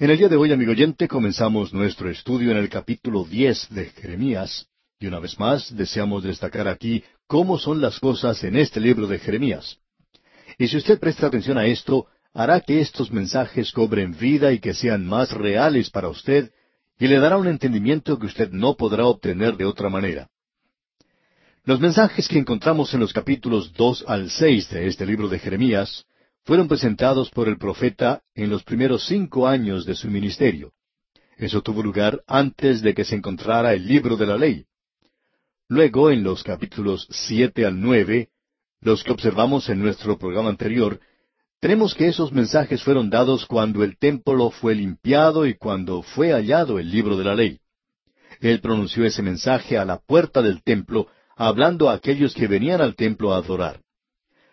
En el día de hoy, amigo oyente, comenzamos nuestro estudio en el capítulo diez de Jeremías, y una vez más deseamos destacar aquí cómo son las cosas en este libro de Jeremías. Y si usted presta atención a esto, hará que estos mensajes cobren vida y que sean más reales para usted, y le dará un entendimiento que usted no podrá obtener de otra manera. Los mensajes que encontramos en los capítulos dos al seis de este libro de Jeremías fueron presentados por el profeta en los primeros cinco años de su ministerio. Eso tuvo lugar antes de que se encontrara el libro de la ley. Luego, en los capítulos siete al nueve, los que observamos en nuestro programa anterior, tenemos que esos mensajes fueron dados cuando el templo fue limpiado y cuando fue hallado el libro de la ley. Él pronunció ese mensaje a la puerta del templo, hablando a aquellos que venían al templo a adorar.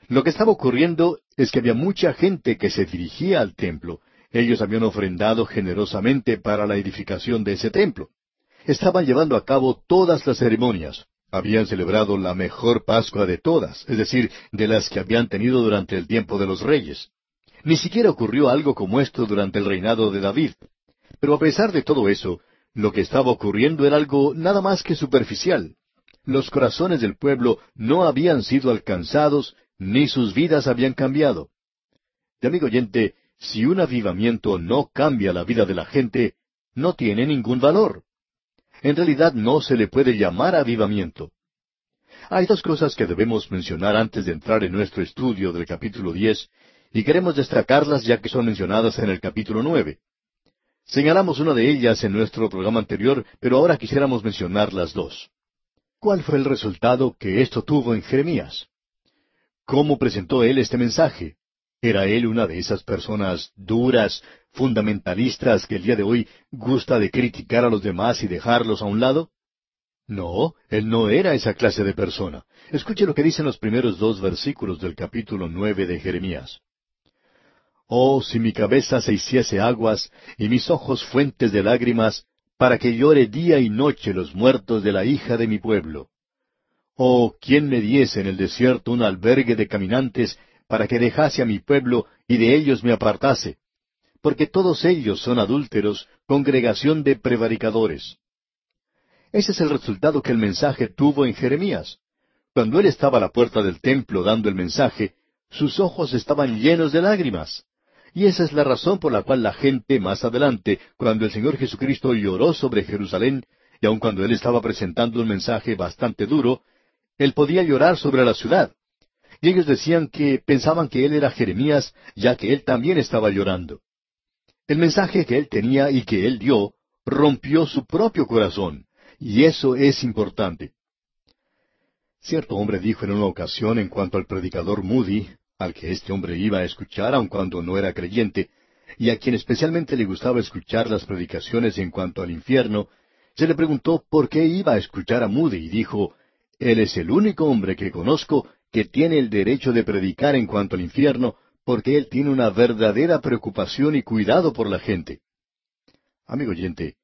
Lo que estaba ocurriendo es que había mucha gente que se dirigía al templo. Ellos habían ofrendado generosamente para la edificación de ese templo. Estaban llevando a cabo todas las ceremonias. Habían celebrado la mejor Pascua de todas, es decir, de las que habían tenido durante el tiempo de los reyes. Ni siquiera ocurrió algo como esto durante el reinado de David. Pero a pesar de todo eso, lo que estaba ocurriendo era algo nada más que superficial. Los corazones del pueblo no habían sido alcanzados ni sus vidas habían cambiado. De amigo oyente, si un avivamiento no cambia la vida de la gente, no tiene ningún valor. En realidad no se le puede llamar avivamiento. Hay dos cosas que debemos mencionar antes de entrar en nuestro estudio del capítulo diez, y queremos destacarlas ya que son mencionadas en el capítulo nueve. Señalamos una de ellas en nuestro programa anterior, pero ahora quisiéramos mencionar las dos. ¿Cuál fue el resultado que esto tuvo en Jeremías? ¿Cómo presentó él este mensaje? ¿Era él una de esas personas duras, fundamentalistas que el día de hoy gusta de criticar a los demás y dejarlos a un lado? No, él no era esa clase de persona. Escuche lo que dicen los primeros dos versículos del capítulo nueve de Jeremías. Oh, si mi cabeza se hiciese aguas y mis ojos fuentes de lágrimas, para que llore día y noche los muertos de la hija de mi pueblo. Oh, ¿quién me diese en el desierto un albergue de caminantes para que dejase a mi pueblo y de ellos me apartase? Porque todos ellos son adúlteros, congregación de prevaricadores. Ese es el resultado que el mensaje tuvo en Jeremías. Cuando él estaba a la puerta del templo dando el mensaje, sus ojos estaban llenos de lágrimas. Y esa es la razón por la cual la gente más adelante, cuando el Señor Jesucristo lloró sobre Jerusalén, y aun cuando él estaba presentando un mensaje bastante duro, él podía llorar sobre la ciudad. Y ellos decían que pensaban que él era Jeremías, ya que él también estaba llorando. El mensaje que él tenía y que él dio rompió su propio corazón, y eso es importante. Cierto hombre dijo en una ocasión en cuanto al predicador Moody, al que este hombre iba a escuchar aun cuando no era creyente, y a quien especialmente le gustaba escuchar las predicaciones en cuanto al infierno, se le preguntó por qué iba a escuchar a Moody y dijo, él es el único hombre que conozco que tiene el derecho de predicar en cuanto al infierno, porque él tiene una verdadera preocupación y cuidado por la gente. Amigo oyente,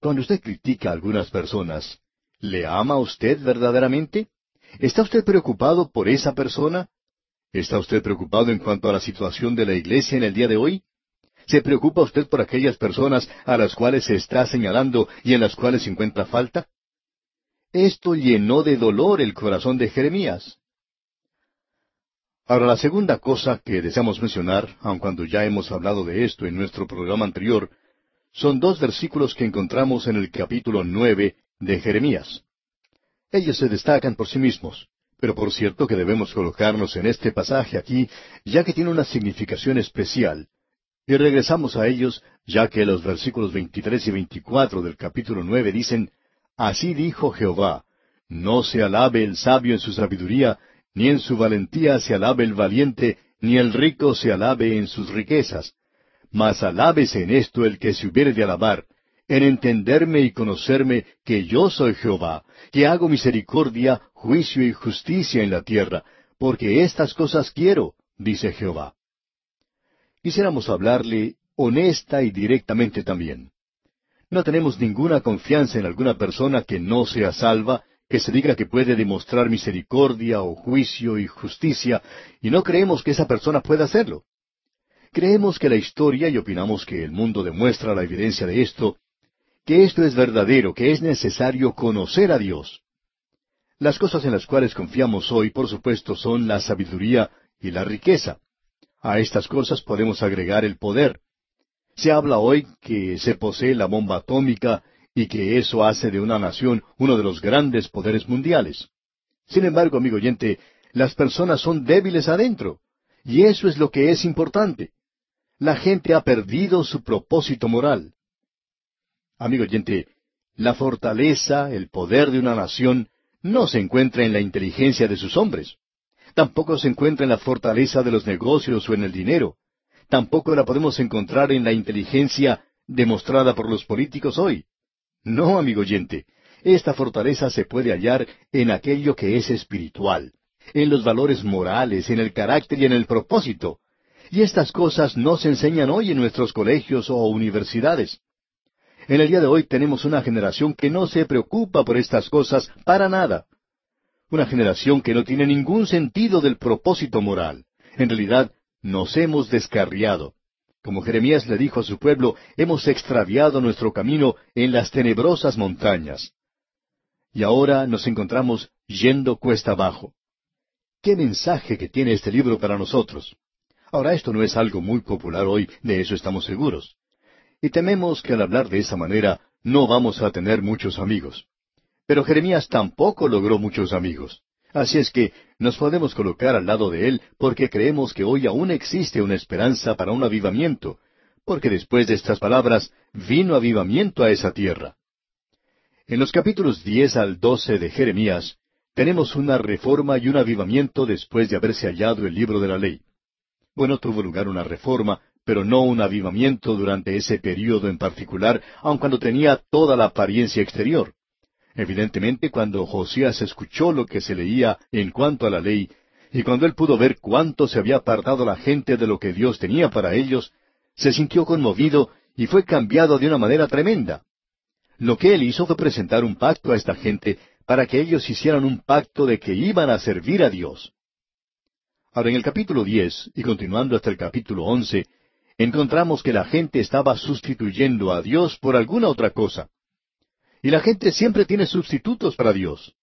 cuando usted critica a algunas personas, ¿le ama usted verdaderamente? ¿Está usted preocupado por esa persona? ¿Está usted preocupado en cuanto a la situación de la iglesia en el día de hoy? ¿Se preocupa usted por aquellas personas a las cuales se está señalando y en las cuales se encuentra falta? Esto llenó de dolor el corazón de Jeremías. Ahora, la segunda cosa que deseamos mencionar, aun cuando ya hemos hablado de esto en nuestro programa anterior, son dos versículos que encontramos en el capítulo nueve de Jeremías. Ellos se destacan por sí mismos, pero por cierto que debemos colocarnos en este pasaje aquí, ya que tiene una significación especial. Y regresamos a ellos, ya que los versículos 23 y 24 del capítulo nueve dicen, Así dijo Jehová, no se alabe el sabio en su sabiduría, ni en su valentía se alabe el valiente, ni el rico se alabe en sus riquezas. Mas alábese en esto el que se hubiere de alabar, en entenderme y conocerme que yo soy Jehová, que hago misericordia, juicio y justicia en la tierra, porque estas cosas quiero, dice Jehová. Quisiéramos hablarle honesta y directamente también. No tenemos ninguna confianza en alguna persona que no sea salva, que se diga que puede demostrar misericordia o juicio y justicia, y no creemos que esa persona pueda hacerlo. Creemos que la historia, y opinamos que el mundo demuestra la evidencia de esto, que esto es verdadero, que es necesario conocer a Dios. Las cosas en las cuales confiamos hoy, por supuesto, son la sabiduría y la riqueza. A estas cosas podemos agregar el poder. Se habla hoy que se posee la bomba atómica y que eso hace de una nación uno de los grandes poderes mundiales. Sin embargo, amigo oyente, las personas son débiles adentro, y eso es lo que es importante. La gente ha perdido su propósito moral. Amigo oyente, la fortaleza, el poder de una nación, no se encuentra en la inteligencia de sus hombres. Tampoco se encuentra en la fortaleza de los negocios o en el dinero. Tampoco la podemos encontrar en la inteligencia demostrada por los políticos hoy. No, amigo oyente, esta fortaleza se puede hallar en aquello que es espiritual, en los valores morales, en el carácter y en el propósito. Y estas cosas no se enseñan hoy en nuestros colegios o universidades. En el día de hoy tenemos una generación que no se preocupa por estas cosas para nada. Una generación que no tiene ningún sentido del propósito moral. En realidad, nos hemos descarriado. Como Jeremías le dijo a su pueblo, hemos extraviado nuestro camino en las tenebrosas montañas. Y ahora nos encontramos yendo cuesta abajo. ¿Qué mensaje que tiene este libro para nosotros? Ahora, esto no es algo muy popular hoy, de eso estamos seguros. Y tememos que al hablar de esa manera no vamos a tener muchos amigos. Pero Jeremías tampoco logró muchos amigos. Así es que nos podemos colocar al lado de él porque creemos que hoy aún existe una esperanza para un avivamiento, porque después de estas palabras vino avivamiento a esa tierra. En los capítulos diez al doce de Jeremías tenemos una reforma y un avivamiento después de haberse hallado el libro de la ley. Bueno, tuvo lugar una reforma, pero no un avivamiento durante ese período en particular, aun cuando tenía toda la apariencia exterior. Evidentemente, cuando Josías escuchó lo que se leía en cuanto a la ley, y cuando él pudo ver cuánto se había apartado la gente de lo que Dios tenía para ellos, se sintió conmovido y fue cambiado de una manera tremenda. Lo que él hizo fue presentar un pacto a esta gente para que ellos hicieran un pacto de que iban a servir a Dios. Ahora en el capítulo diez, y continuando hasta el capítulo once, encontramos que la gente estaba sustituyendo a Dios por alguna otra cosa. Y la gente siempre tiene sustitutos para Dios.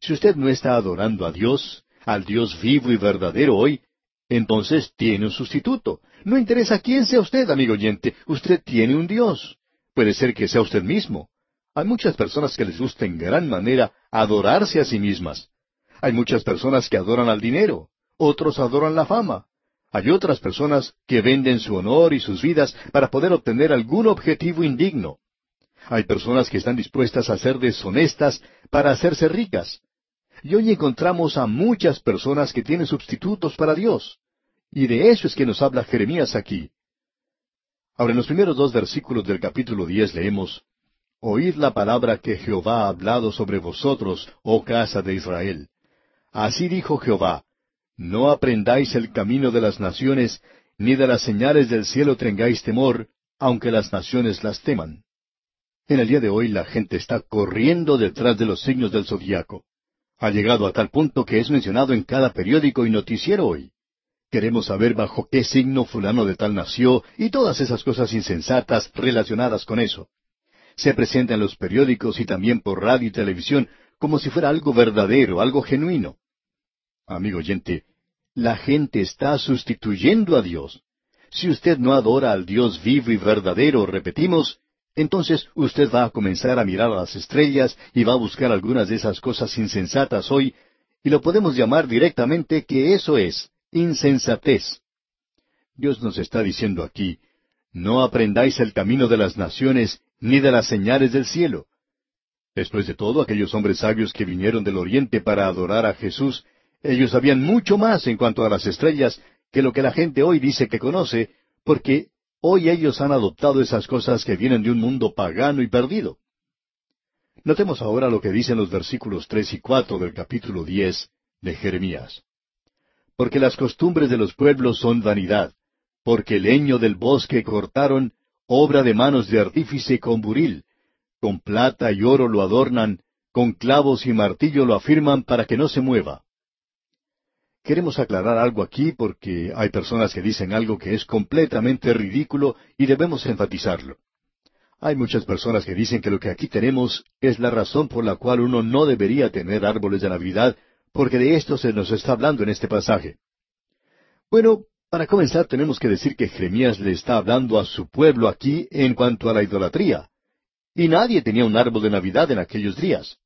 Si usted no está adorando a Dios, al Dios vivo y verdadero hoy, entonces tiene un sustituto. No interesa quién sea usted, amigo oyente, usted tiene un Dios. Puede ser que sea usted mismo. Hay muchas personas que les gusta en gran manera adorarse a sí mismas. Hay muchas personas que adoran al dinero, otros adoran la fama. Hay otras personas que venden su honor y sus vidas para poder obtener algún objetivo indigno. Hay personas que están dispuestas a ser deshonestas para hacerse ricas. Y hoy encontramos a muchas personas que tienen sustitutos para Dios. Y de eso es que nos habla Jeremías aquí. Ahora, en los primeros dos versículos del capítulo diez leemos, Oíd la palabra que Jehová ha hablado sobre vosotros, oh casa de Israel. Así dijo Jehová, No aprendáis el camino de las naciones, ni de las señales del cielo tengáis temor, aunque las naciones las teman. En el día de hoy la gente está corriendo detrás de los signos del zodiaco. Ha llegado a tal punto que es mencionado en cada periódico y noticiero hoy. Queremos saber bajo qué signo fulano de tal nació y todas esas cosas insensatas relacionadas con eso. Se presenta en los periódicos y también por radio y televisión como si fuera algo verdadero, algo genuino. Amigo oyente, la gente está sustituyendo a Dios. Si usted no adora al Dios vivo y verdadero, repetimos, entonces usted va a comenzar a mirar a las estrellas y va a buscar algunas de esas cosas insensatas hoy, y lo podemos llamar directamente que eso es insensatez. Dios nos está diciendo aquí, no aprendáis el camino de las naciones ni de las señales del cielo. Después de todo, aquellos hombres sabios que vinieron del oriente para adorar a Jesús, ellos sabían mucho más en cuanto a las estrellas que lo que la gente hoy dice que conoce, porque Hoy ellos han adoptado esas cosas que vienen de un mundo pagano y perdido. Notemos ahora lo que dicen los versículos tres y cuatro del capítulo diez de Jeremías. Porque las costumbres de los pueblos son vanidad, porque el leño del bosque cortaron, obra de manos de artífice con buril, con plata y oro lo adornan, con clavos y martillo lo afirman para que no se mueva. Queremos aclarar algo aquí porque hay personas que dicen algo que es completamente ridículo y debemos enfatizarlo. Hay muchas personas que dicen que lo que aquí tenemos es la razón por la cual uno no debería tener árboles de Navidad, porque de esto se nos está hablando en este pasaje. Bueno, para comenzar tenemos que decir que Jeremías le está hablando a su pueblo aquí en cuanto a la idolatría. Y nadie tenía un árbol de Navidad en aquellos días.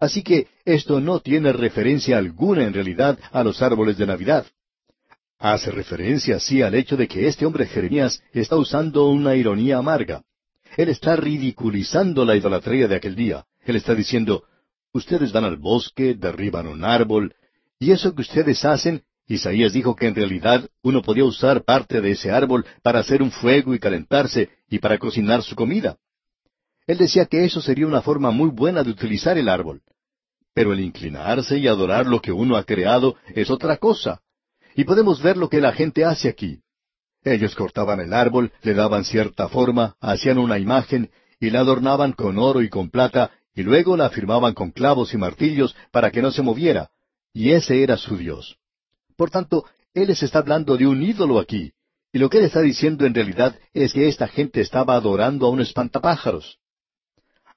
Así que esto no tiene referencia alguna en realidad a los árboles de Navidad. Hace referencia sí al hecho de que este hombre Jeremías está usando una ironía amarga. Él está ridiculizando la idolatría de aquel día. Él está diciendo, ustedes van al bosque, derriban un árbol, y eso que ustedes hacen, Isaías dijo que en realidad uno podía usar parte de ese árbol para hacer un fuego y calentarse y para cocinar su comida. Él decía que eso sería una forma muy buena de utilizar el árbol. Pero el inclinarse y adorar lo que uno ha creado es otra cosa. Y podemos ver lo que la gente hace aquí. Ellos cortaban el árbol, le daban cierta forma, hacían una imagen, y la adornaban con oro y con plata, y luego la firmaban con clavos y martillos para que no se moviera. Y ese era su Dios. Por tanto, Él les está hablando de un ídolo aquí. Y lo que Él está diciendo en realidad es que esta gente estaba adorando a un espantapájaros.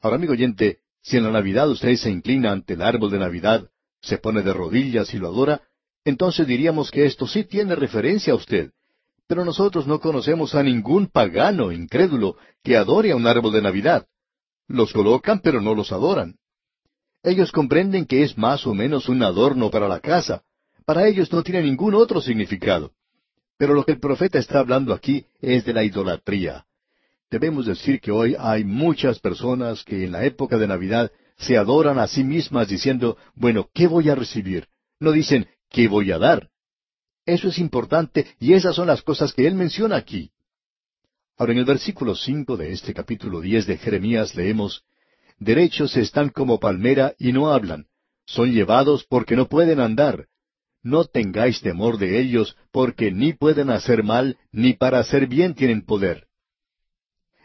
Ahora, amigo oyente, si en la Navidad usted se inclina ante el árbol de Navidad, se pone de rodillas y lo adora, entonces diríamos que esto sí tiene referencia a usted. Pero nosotros no conocemos a ningún pagano incrédulo que adore a un árbol de Navidad. Los colocan, pero no los adoran. Ellos comprenden que es más o menos un adorno para la casa. Para ellos no tiene ningún otro significado. Pero lo que el profeta está hablando aquí es de la idolatría. Debemos decir que hoy hay muchas personas que en la época de Navidad se adoran a sí mismas diciendo, bueno, ¿qué voy a recibir? No dicen, ¿qué voy a dar? Eso es importante y esas son las cosas que él menciona aquí. Ahora en el versículo cinco de este capítulo diez de Jeremías leemos, Derechos están como palmera y no hablan, son llevados porque no pueden andar. No tengáis temor de ellos, porque ni pueden hacer mal, ni para hacer bien tienen poder.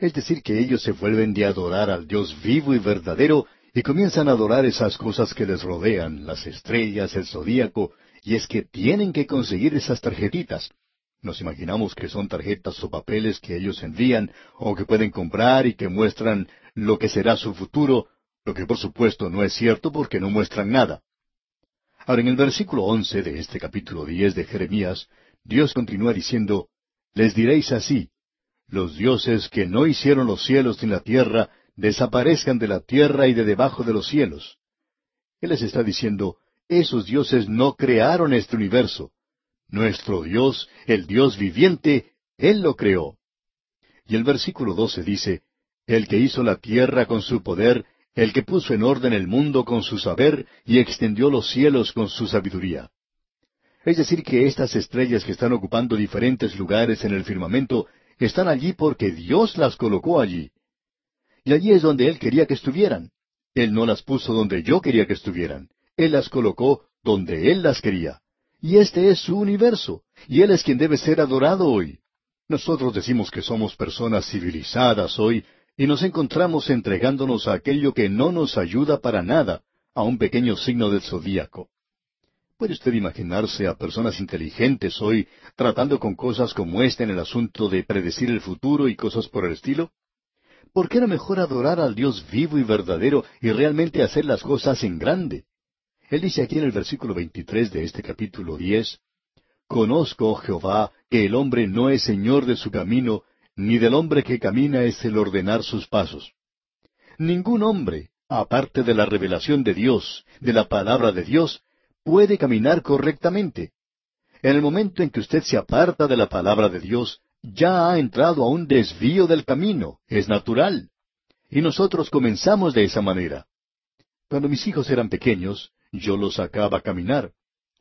Es decir, que ellos se vuelven de adorar al Dios vivo y verdadero y comienzan a adorar esas cosas que les rodean, las estrellas, el zodíaco, y es que tienen que conseguir esas tarjetitas. Nos imaginamos que son tarjetas o papeles que ellos envían o que pueden comprar y que muestran lo que será su futuro, lo que por supuesto no es cierto porque no muestran nada. Ahora en el versículo once de este capítulo diez de Jeremías, Dios continúa diciendo, Les diréis así, los dioses que no hicieron los cielos ni la tierra, desaparezcan de la tierra y de debajo de los cielos. Él les está diciendo, esos dioses no crearon este universo. Nuestro Dios, el Dios viviente, Él lo creó. Y el versículo doce dice, El que hizo la tierra con su poder, el que puso en orden el mundo con su saber y extendió los cielos con su sabiduría. Es decir, que estas estrellas que están ocupando diferentes lugares en el firmamento están allí porque Dios las colocó allí. Y allí es donde Él quería que estuvieran. Él no las puso donde yo quería que estuvieran. Él las colocó donde Él las quería. Y este es su universo, y Él es quien debe ser adorado hoy. Nosotros decimos que somos personas civilizadas hoy, y nos encontramos entregándonos a aquello que no nos ayuda para nada, a un pequeño signo del zodíaco. ¿Puede usted imaginarse a personas inteligentes hoy tratando con cosas como esta en el asunto de predecir el futuro y cosas por el estilo? ¿Por qué era mejor adorar al Dios vivo y verdadero y realmente hacer las cosas en grande? Él dice aquí en el versículo 23 de este capítulo 10, Conozco, Jehová, que el hombre no es señor de su camino, ni del hombre que camina es el ordenar sus pasos. Ningún hombre, aparte de la revelación de Dios, de la palabra de Dios, puede caminar correctamente. En el momento en que usted se aparta de la palabra de Dios, ya ha entrado a un desvío del camino, es natural. Y nosotros comenzamos de esa manera. Cuando mis hijos eran pequeños, yo los sacaba a caminar.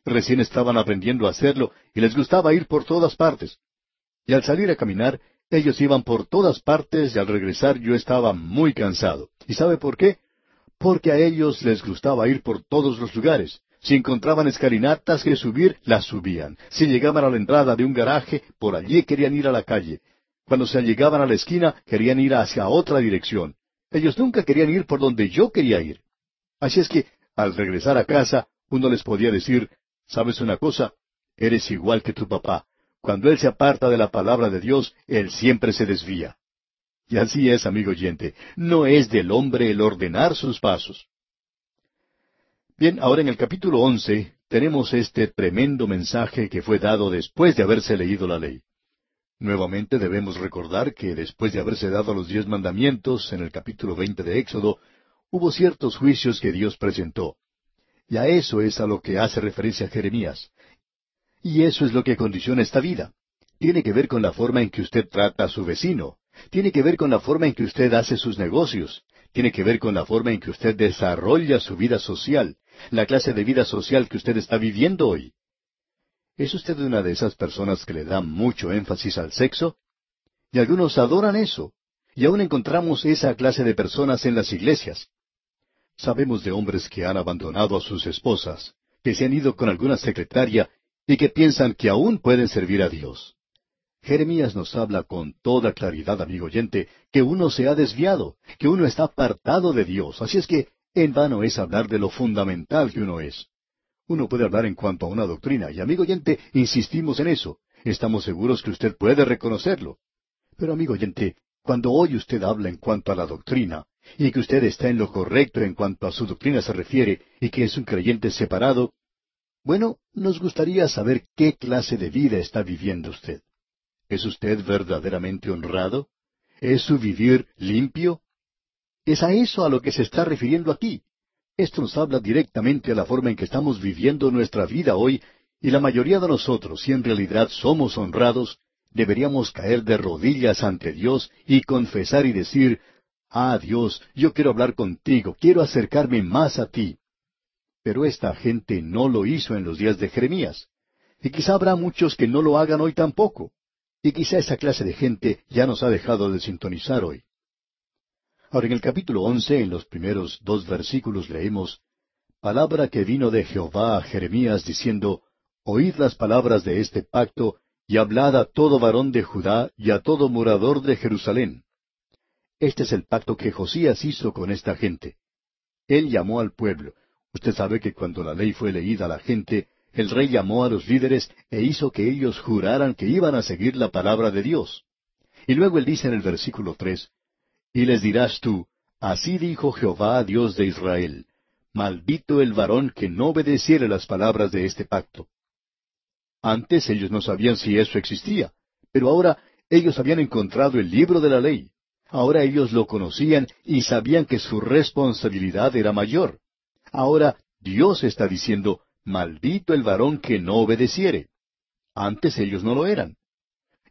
Recién estaban aprendiendo a hacerlo y les gustaba ir por todas partes. Y al salir a caminar, ellos iban por todas partes y al regresar yo estaba muy cansado. ¿Y sabe por qué? Porque a ellos les gustaba ir por todos los lugares. Si encontraban escalinatas que subir, las subían. Si llegaban a la entrada de un garaje, por allí querían ir a la calle. Cuando se llegaban a la esquina, querían ir hacia otra dirección. Ellos nunca querían ir por donde yo quería ir. Así es que, al regresar a casa, uno les podía decir, ¿Sabes una cosa? Eres igual que tu papá. Cuando él se aparta de la palabra de Dios, él siempre se desvía. Y así es, amigo oyente, no es del hombre el ordenar sus pasos. Bien, ahora en el capítulo once tenemos este tremendo mensaje que fue dado después de haberse leído la ley. Nuevamente debemos recordar que después de haberse dado los diez mandamientos en el capítulo veinte de Éxodo, hubo ciertos juicios que Dios presentó. Y a eso es a lo que hace referencia Jeremías. Y eso es lo que condiciona esta vida. Tiene que ver con la forma en que usted trata a su vecino. Tiene que ver con la forma en que usted hace sus negocios. Tiene que ver con la forma en que usted desarrolla su vida social, la clase de vida social que usted está viviendo hoy. ¿Es usted una de esas personas que le dan mucho énfasis al sexo? Y algunos adoran eso. Y aún encontramos esa clase de personas en las iglesias. Sabemos de hombres que han abandonado a sus esposas, que se han ido con alguna secretaria y que piensan que aún pueden servir a Dios. Jeremías nos habla con toda claridad, amigo oyente, que uno se ha desviado, que uno está apartado de Dios. Así es que en vano es hablar de lo fundamental que uno es. Uno puede hablar en cuanto a una doctrina, y amigo oyente, insistimos en eso. Estamos seguros que usted puede reconocerlo. Pero amigo oyente, cuando hoy usted habla en cuanto a la doctrina, y que usted está en lo correcto en cuanto a su doctrina se refiere, y que es un creyente separado, bueno, nos gustaría saber qué clase de vida está viviendo usted. ¿Es usted verdaderamente honrado? ¿Es su vivir limpio? Es a eso a lo que se está refiriendo aquí. Esto nos habla directamente a la forma en que estamos viviendo nuestra vida hoy, y la mayoría de nosotros, si en realidad somos honrados, deberíamos caer de rodillas ante Dios y confesar y decir, Ah Dios, yo quiero hablar contigo, quiero acercarme más a ti. Pero esta gente no lo hizo en los días de Jeremías. Y quizá habrá muchos que no lo hagan hoy tampoco. Y quizá esa clase de gente ya nos ha dejado de sintonizar hoy. Ahora en el capítulo once, en los primeros dos versículos leemos, Palabra que vino de Jehová a Jeremías diciendo, Oíd las palabras de este pacto, y hablad a todo varón de Judá y a todo morador de Jerusalén. Este es el pacto que Josías hizo con esta gente. Él llamó al pueblo. Usted sabe que cuando la ley fue leída a la gente, el rey llamó a los líderes e hizo que ellos juraran que iban a seguir la palabra de Dios. Y luego él dice en el versículo tres, y les dirás tú, Así dijo Jehová, Dios de Israel, Maldito el varón que no obedeciere las palabras de este pacto. Antes ellos no sabían si eso existía, pero ahora ellos habían encontrado el libro de la ley. Ahora ellos lo conocían y sabían que su responsabilidad era mayor. Ahora Dios está diciendo, Maldito el varón que no obedeciere. Antes ellos no lo eran.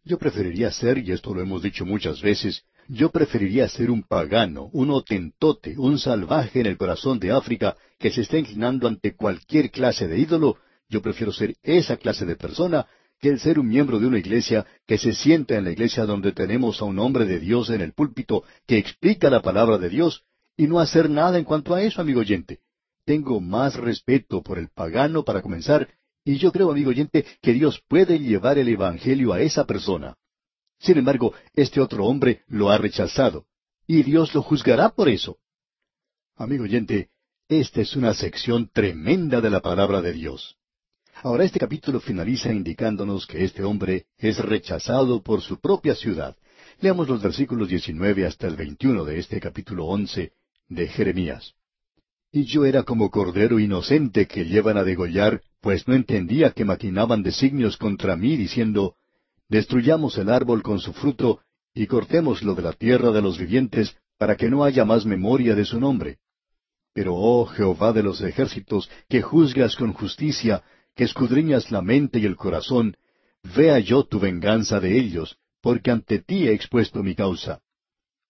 Yo preferiría ser, y esto lo hemos dicho muchas veces, yo preferiría ser un pagano, un otentote, un salvaje en el corazón de África que se está inclinando ante cualquier clase de ídolo. Yo prefiero ser esa clase de persona que el ser un miembro de una iglesia que se sienta en la iglesia donde tenemos a un hombre de Dios en el púlpito que explica la palabra de Dios y no hacer nada en cuanto a eso, amigo oyente. Tengo más respeto por el pagano para comenzar y yo creo, amigo oyente, que Dios puede llevar el Evangelio a esa persona. Sin embargo, este otro hombre lo ha rechazado, y Dios lo juzgará por eso. Amigo oyente, esta es una sección tremenda de la palabra de Dios. Ahora este capítulo finaliza indicándonos que este hombre es rechazado por su propia ciudad. Leamos los versículos 19 hasta el 21 de este capítulo 11 de Jeremías. Y yo era como cordero inocente que llevan a degollar, pues no entendía que maquinaban designios contra mí, diciendo, Destruyamos el árbol con su fruto, y cortémoslo de la tierra de los vivientes, para que no haya más memoria de su nombre. Pero, oh Jehová de los ejércitos, que juzgas con justicia, que escudriñas la mente y el corazón, vea yo tu venganza de ellos, porque ante ti he expuesto mi causa.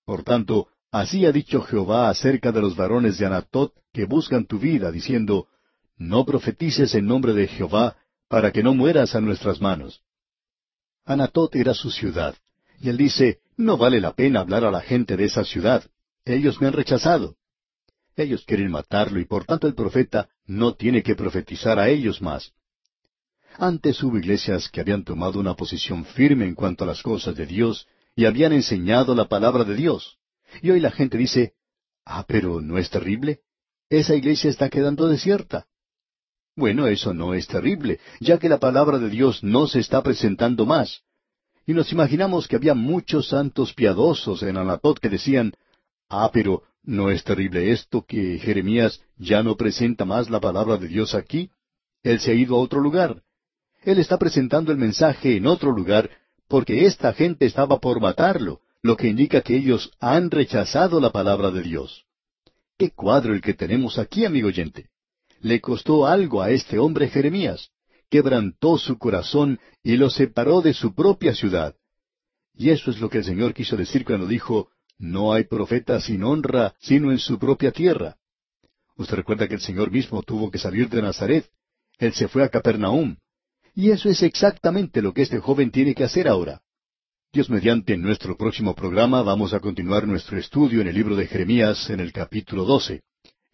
Por tanto, así ha dicho Jehová acerca de los varones de Anatot que buscan tu vida, diciendo, No profetices en nombre de Jehová, para que no mueras a nuestras manos. Anatot era su ciudad. Y él dice, no vale la pena hablar a la gente de esa ciudad. Ellos me han rechazado. Ellos quieren matarlo y por tanto el profeta no tiene que profetizar a ellos más. Antes hubo iglesias que habían tomado una posición firme en cuanto a las cosas de Dios y habían enseñado la palabra de Dios. Y hoy la gente dice, ah, pero ¿no es terrible? Esa iglesia está quedando desierta. Bueno, eso no es terrible, ya que la palabra de Dios no se está presentando más. Y nos imaginamos que había muchos santos piadosos en Anatot que decían, Ah, pero ¿no es terrible esto que Jeremías ya no presenta más la palabra de Dios aquí? Él se ha ido a otro lugar. Él está presentando el mensaje en otro lugar porque esta gente estaba por matarlo, lo que indica que ellos han rechazado la palabra de Dios. Qué cuadro el que tenemos aquí, amigo oyente. Le costó algo a este hombre Jeremías. Quebrantó su corazón y lo separó de su propia ciudad. Y eso es lo que el Señor quiso decir cuando dijo, no hay profeta sin honra sino en su propia tierra. Usted recuerda que el Señor mismo tuvo que salir de Nazaret. Él se fue a Capernaum. Y eso es exactamente lo que este joven tiene que hacer ahora. Dios mediante nuestro próximo programa vamos a continuar nuestro estudio en el libro de Jeremías en el capítulo 12.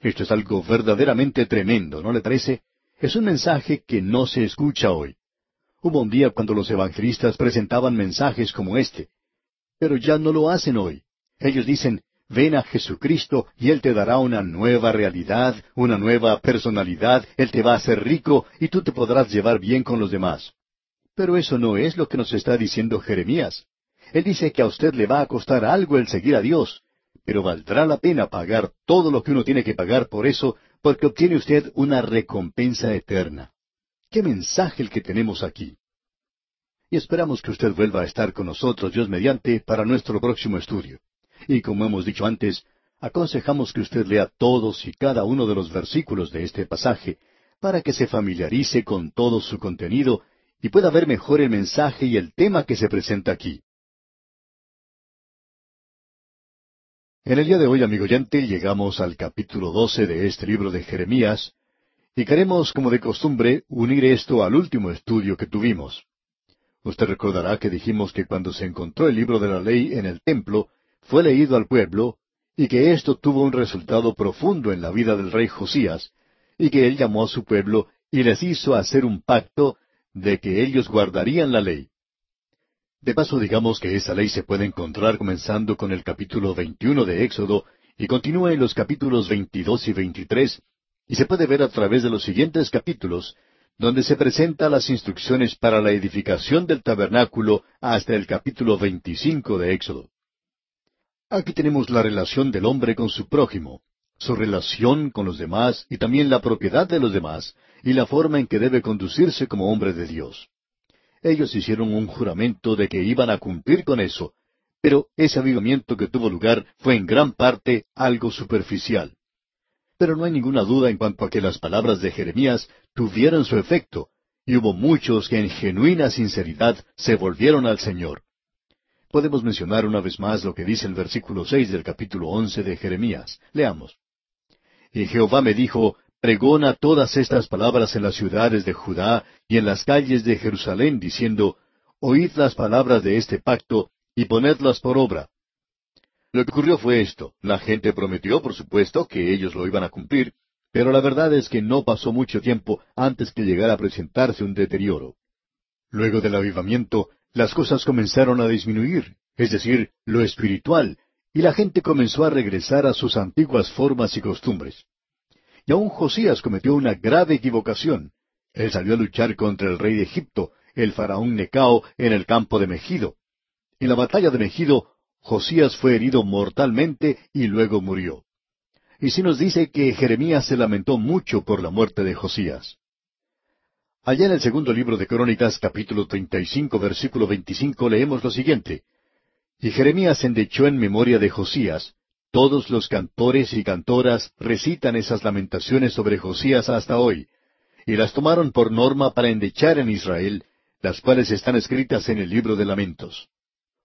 Esto es algo verdaderamente tremendo, ¿no le parece? Es un mensaje que no se escucha hoy. Hubo un día cuando los evangelistas presentaban mensajes como este, pero ya no lo hacen hoy. Ellos dicen, ven a Jesucristo y Él te dará una nueva realidad, una nueva personalidad, Él te va a hacer rico y tú te podrás llevar bien con los demás. Pero eso no es lo que nos está diciendo Jeremías. Él dice que a usted le va a costar algo el seguir a Dios, pero valdrá la pena pagar todo lo que uno tiene que pagar por eso, porque obtiene usted una recompensa eterna. ¡Qué mensaje el que tenemos aquí! Y esperamos que usted vuelva a estar con nosotros, Dios mediante, para nuestro próximo estudio. Y como hemos dicho antes, aconsejamos que usted lea todos y cada uno de los versículos de este pasaje, para que se familiarice con todo su contenido y pueda ver mejor el mensaje y el tema que se presenta aquí. En el día de hoy, amigo oyente, llegamos al capítulo 12 de este libro de Jeremías, y queremos, como de costumbre, unir esto al último estudio que tuvimos. Usted recordará que dijimos que cuando se encontró el libro de la ley en el templo, fue leído al pueblo, y que esto tuvo un resultado profundo en la vida del rey Josías, y que él llamó a su pueblo y les hizo hacer un pacto de que ellos guardarían la ley. De paso, digamos que esa ley se puede encontrar comenzando con el capítulo 21 de Éxodo y continúa en los capítulos 22 y 23, y se puede ver a través de los siguientes capítulos, donde se presentan las instrucciones para la edificación del tabernáculo hasta el capítulo 25 de Éxodo. Aquí tenemos la relación del hombre con su prójimo, su relación con los demás y también la propiedad de los demás y la forma en que debe conducirse como hombre de Dios. Ellos hicieron un juramento de que iban a cumplir con eso, pero ese avivamiento que tuvo lugar fue en gran parte algo superficial. Pero no hay ninguna duda en cuanto a que las palabras de Jeremías tuvieron su efecto, y hubo muchos que en genuina sinceridad se volvieron al Señor podemos mencionar una vez más lo que dice el versículo seis del capítulo once de Jeremías. Leamos. Y Jehová me dijo, pregona todas estas palabras en las ciudades de Judá y en las calles de Jerusalén, diciendo, Oíd las palabras de este pacto y ponedlas por obra. Lo que ocurrió fue esto. La gente prometió, por supuesto, que ellos lo iban a cumplir, pero la verdad es que no pasó mucho tiempo antes que llegara a presentarse un deterioro. Luego del avivamiento, las cosas comenzaron a disminuir, es decir, lo espiritual, y la gente comenzó a regresar a sus antiguas formas y costumbres. Y aún Josías cometió una grave equivocación. Él salió a luchar contra el rey de Egipto, el faraón Necao, en el campo de Megido. En la batalla de Megido, Josías fue herido mortalmente y luego murió. Y si nos dice que Jeremías se lamentó mucho por la muerte de Josías. Allá en el segundo libro de Crónicas, capítulo 35, versículo 25, leemos lo siguiente. Y Jeremías endechó en memoria de Josías. Todos los cantores y cantoras recitan esas lamentaciones sobre Josías hasta hoy, y las tomaron por norma para endechar en Israel, las cuales están escritas en el libro de lamentos.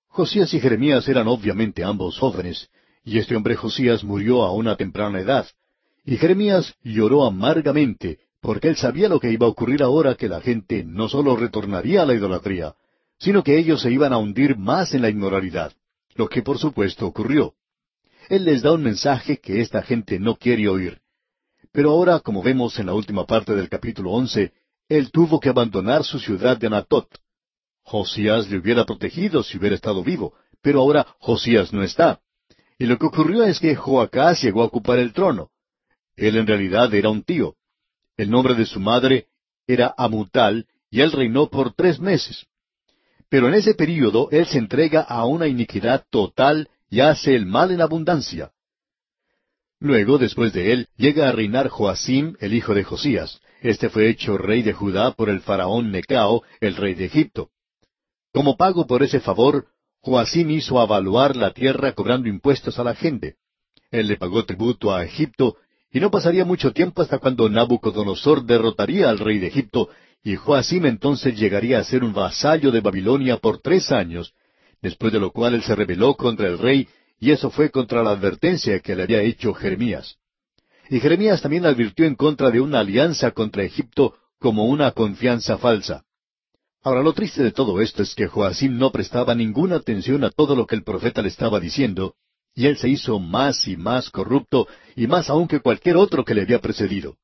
Josías y Jeremías eran obviamente ambos jóvenes, y este hombre Josías murió a una temprana edad, y Jeremías lloró amargamente, porque él sabía lo que iba a ocurrir ahora que la gente no solo retornaría a la idolatría, sino que ellos se iban a hundir más en la inmoralidad, lo que por supuesto ocurrió. Él les da un mensaje que esta gente no quiere oír. Pero ahora, como vemos en la última parte del capítulo once, él tuvo que abandonar su ciudad de Anatot. Josías le hubiera protegido si hubiera estado vivo, pero ahora Josías no está. Y lo que ocurrió es que Joacás llegó a ocupar el trono. Él en realidad era un tío. El nombre de su madre era Amutal, y él reinó por tres meses. Pero en ese período él se entrega a una iniquidad total y hace el mal en abundancia. Luego, después de él, llega a reinar Joacim, el hijo de Josías. Este fue hecho rey de Judá por el faraón Necao, el rey de Egipto. Como pago por ese favor, Joacim hizo avaluar la tierra cobrando impuestos a la gente. Él le pagó tributo a Egipto, y no pasaría mucho tiempo hasta cuando Nabucodonosor derrotaría al rey de Egipto, y Joacim entonces llegaría a ser un vasallo de Babilonia por tres años, después de lo cual él se rebeló contra el rey, y eso fue contra la advertencia que le había hecho Jeremías. Y Jeremías también advirtió en contra de una alianza contra Egipto como una confianza falsa. Ahora, lo triste de todo esto es que Joacim no prestaba ninguna atención a todo lo que el profeta le estaba diciendo, y él se hizo más y más corrupto, y más aún que cualquier otro que le había precedido.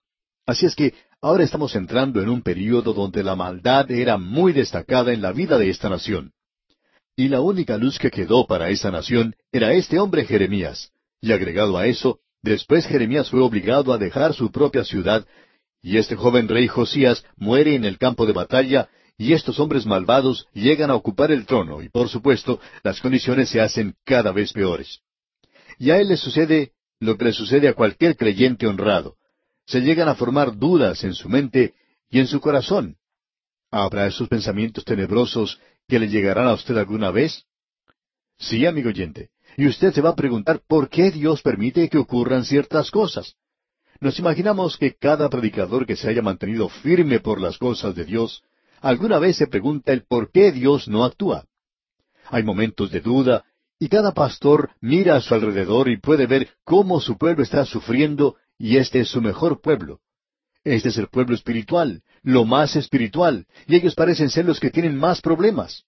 Así es que ahora estamos entrando en un período donde la maldad era muy destacada en la vida de esta nación. Y la única luz que quedó para esa nación era este hombre Jeremías. Y agregado a eso, después Jeremías fue obligado a dejar su propia ciudad, y este joven rey Josías muere en el campo de batalla, y estos hombres malvados llegan a ocupar el trono, y por supuesto, las condiciones se hacen cada vez peores. Y a él le sucede lo que le sucede a cualquier creyente honrado. Se llegan a formar dudas en su mente y en su corazón. ¿Habrá esos pensamientos tenebrosos que le llegarán a usted alguna vez? Sí, amigo oyente. Y usted se va a preguntar por qué Dios permite que ocurran ciertas cosas. Nos imaginamos que cada predicador que se haya mantenido firme por las cosas de Dios, alguna vez se pregunta el por qué Dios no actúa. Hay momentos de duda y cada pastor mira a su alrededor y puede ver cómo su pueblo está sufriendo y este es su mejor pueblo. Este es el pueblo espiritual, lo más espiritual, y ellos parecen ser los que tienen más problemas.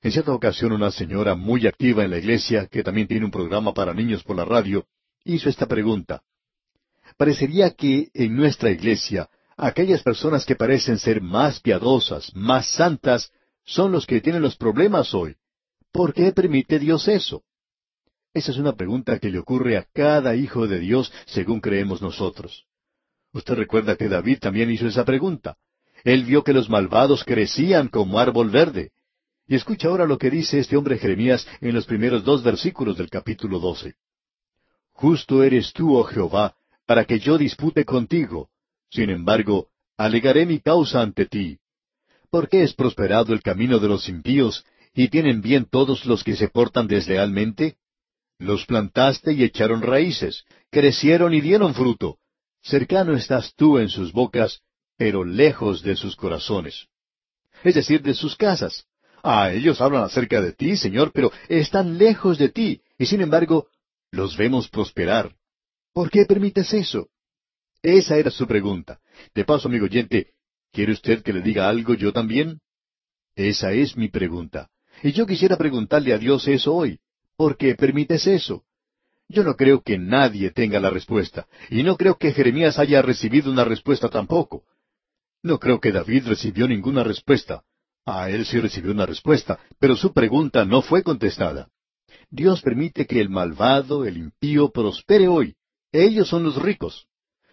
En cierta ocasión una señora muy activa en la iglesia, que también tiene un programa para niños por la radio, hizo esta pregunta. Parecería que en nuestra iglesia aquellas personas que parecen ser más piadosas, más santas, son los que tienen los problemas hoy. ¿Por qué permite Dios eso? Esa es una pregunta que le ocurre a cada hijo de Dios según creemos nosotros. Usted recuerda que David también hizo esa pregunta. Él vio que los malvados crecían como árbol verde. Y escucha ahora lo que dice este hombre Jeremías en los primeros dos versículos del capítulo doce. Justo eres tú, oh Jehová, para que yo dispute contigo. Sin embargo, alegaré mi causa ante ti. ¿Por qué es prosperado el camino de los impíos ¿Y tienen bien todos los que se portan deslealmente? Los plantaste y echaron raíces, crecieron y dieron fruto. Cercano estás tú en sus bocas, pero lejos de sus corazones. Es decir, de sus casas. Ah, ellos hablan acerca de ti, Señor, pero están lejos de ti, y sin embargo, los vemos prosperar. ¿Por qué permites eso? Esa era su pregunta. De paso, amigo oyente, ¿quiere usted que le diga algo yo también? Esa es mi pregunta. Y yo quisiera preguntarle a Dios eso hoy. ¿Por qué permites eso? Yo no creo que nadie tenga la respuesta, y no creo que Jeremías haya recibido una respuesta tampoco. No creo que David recibió ninguna respuesta. A él sí recibió una respuesta, pero su pregunta no fue contestada. Dios permite que el malvado, el impío, prospere hoy. Ellos son los ricos.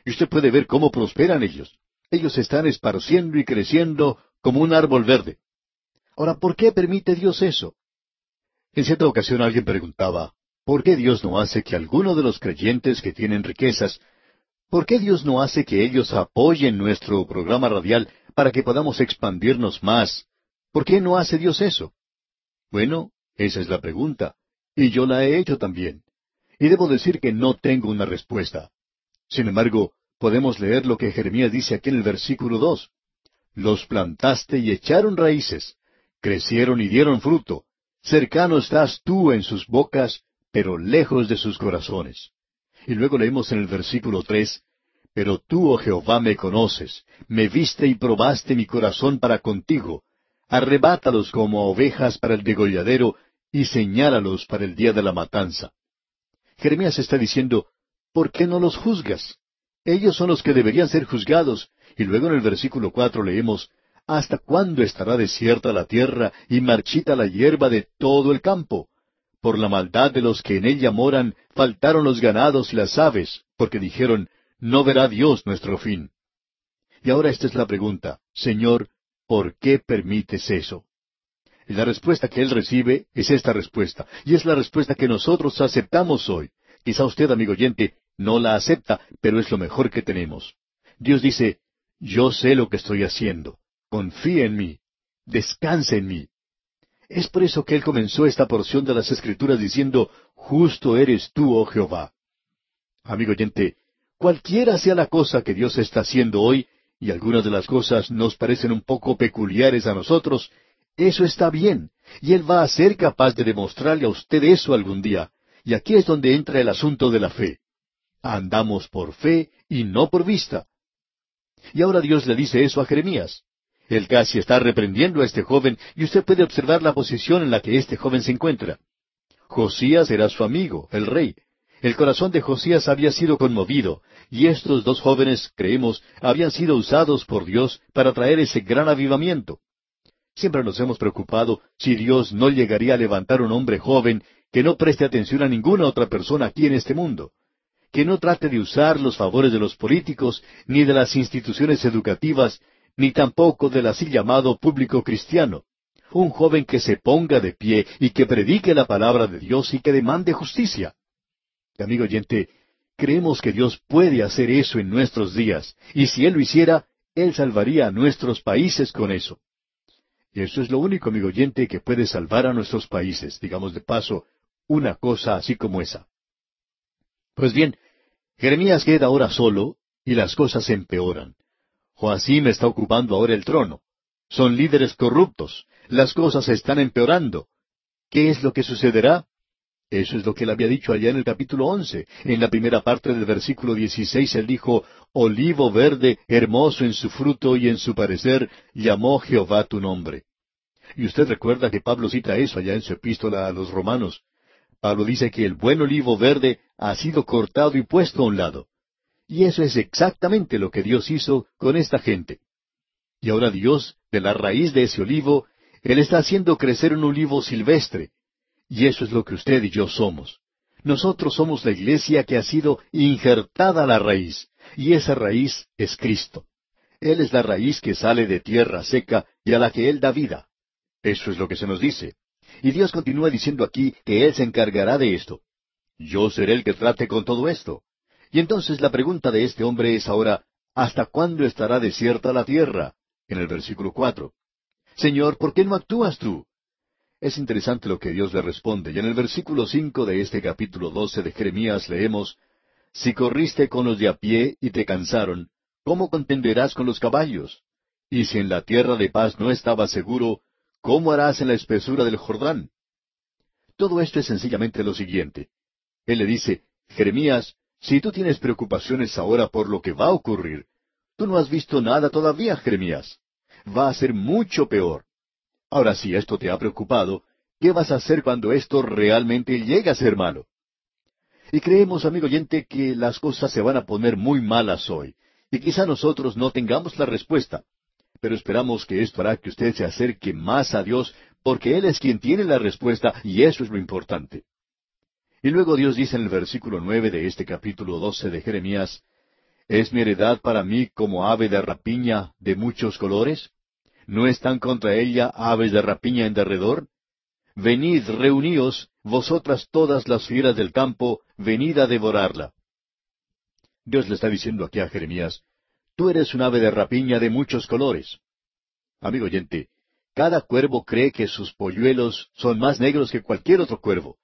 Y usted puede ver cómo prosperan ellos. Ellos están esparciendo y creciendo como un árbol verde. Ahora, ¿por qué permite Dios eso? En cierta ocasión alguien preguntaba, ¿por qué Dios no hace que alguno de los creyentes que tienen riquezas, ¿por qué Dios no hace que ellos apoyen nuestro programa radial para que podamos expandirnos más? ¿Por qué no hace Dios eso? Bueno, esa es la pregunta, y yo la he hecho también. Y debo decir que no tengo una respuesta. Sin embargo, podemos leer lo que Jeremías dice aquí en el versículo dos. Los plantaste y echaron raíces, crecieron y dieron fruto. Cercano estás tú en sus bocas, pero lejos de sus corazones. Y luego leemos en el versículo tres, Pero tú, oh Jehová, me conoces, me viste y probaste mi corazón para contigo. Arrebátalos como ovejas para el degolladero, y señálalos para el día de la matanza. Jeremías está diciendo, ¿por qué no los juzgas? Ellos son los que deberían ser juzgados. Y luego en el versículo cuatro leemos, ¿Hasta cuándo estará desierta la tierra y marchita la hierba de todo el campo? Por la maldad de los que en ella moran, faltaron los ganados y las aves, porque dijeron, no verá Dios nuestro fin. Y ahora esta es la pregunta, Señor, ¿por qué permites eso? La respuesta que él recibe es esta respuesta, y es la respuesta que nosotros aceptamos hoy. Quizá usted, amigo oyente, no la acepta, pero es lo mejor que tenemos. Dios dice, yo sé lo que estoy haciendo, confía en mí, descansa en mí. Es por eso que él comenzó esta porción de las Escrituras diciendo, Justo eres tú, oh Jehová. Amigo oyente, cualquiera sea la cosa que Dios está haciendo hoy, y algunas de las cosas nos parecen un poco peculiares a nosotros, eso está bien, y Él va a ser capaz de demostrarle a usted eso algún día. Y aquí es donde entra el asunto de la fe. Andamos por fe y no por vista. Y ahora Dios le dice eso a Jeremías. Él casi está reprendiendo a este joven y usted puede observar la posición en la que este joven se encuentra. Josías era su amigo, el rey. El corazón de Josías había sido conmovido, y estos dos jóvenes, creemos, habían sido usados por Dios para traer ese gran avivamiento. Siempre nos hemos preocupado si Dios no llegaría a levantar un hombre joven que no preste atención a ninguna otra persona aquí en este mundo, que no trate de usar los favores de los políticos, ni de las instituciones educativas, ni tampoco del así llamado público cristiano. Un joven que se ponga de pie y que predique la palabra de Dios y que demande justicia. amigo oyente, creemos que Dios puede hacer eso en nuestros días, y si Él lo hiciera, Él salvaría a nuestros países con eso. Y eso es lo único, amigo oyente, que puede salvar a nuestros países, digamos de paso, una cosa así como esa. Pues bien, Jeremías queda ahora solo y las cosas empeoran. Joacim está ocupando ahora el trono. Son líderes corruptos. Las cosas están empeorando. ¿Qué es lo que sucederá? Eso es lo que él había dicho allá en el capítulo once. En la primera parte del versículo dieciséis él dijo, Olivo verde, hermoso en su fruto y en su parecer, llamó Jehová tu nombre. Y usted recuerda que Pablo cita eso allá en su epístola a los romanos. Pablo dice que el buen olivo verde ha sido cortado y puesto a un lado. Y eso es exactamente lo que Dios hizo con esta gente. Y ahora Dios, de la raíz de ese olivo, Él está haciendo crecer un olivo silvestre, y eso es lo que usted y yo somos. Nosotros somos la iglesia que ha sido injertada a la raíz, y esa raíz es Cristo. Él es la raíz que sale de tierra seca y a la que Él da vida. Eso es lo que se nos dice. Y Dios continúa diciendo aquí que Él se encargará de esto. Yo seré el que trate con todo esto. Y entonces la pregunta de este hombre es ahora, ¿hasta cuándo estará desierta la tierra? En el versículo cuatro. Señor, ¿por qué no actúas tú? Es interesante lo que Dios le responde, y en el versículo cinco de este capítulo doce de Jeremías leemos Si corriste con los de a pie y te cansaron, ¿cómo contenderás con los caballos? Y si en la tierra de paz no estabas seguro, ¿cómo harás en la espesura del Jordán? Todo esto es sencillamente lo siguiente. Él le dice, Jeremías, si tú tienes preocupaciones ahora por lo que va a ocurrir, tú no has visto nada todavía, Jeremías. Va a ser mucho peor. Ahora, si esto te ha preocupado, ¿qué vas a hacer cuando esto realmente llegue a ser malo? Y creemos, amigo oyente, que las cosas se van a poner muy malas hoy, y quizá nosotros no tengamos la respuesta, pero esperamos que esto hará que usted se acerque más a Dios, porque Él es quien tiene la respuesta, y eso es lo importante. Y luego Dios dice en el versículo nueve de este capítulo doce de Jeremías, ¿Es mi heredad para mí como ave de rapiña de muchos colores? ¿No están contra ella aves de rapiña en derredor? Venid, reuníos, vosotras todas las fieras del campo, venid a devorarla. Dios le está diciendo aquí a Jeremías, tú eres un ave de rapiña de muchos colores. Amigo oyente, cada cuervo cree que sus polluelos son más negros que cualquier otro cuervo.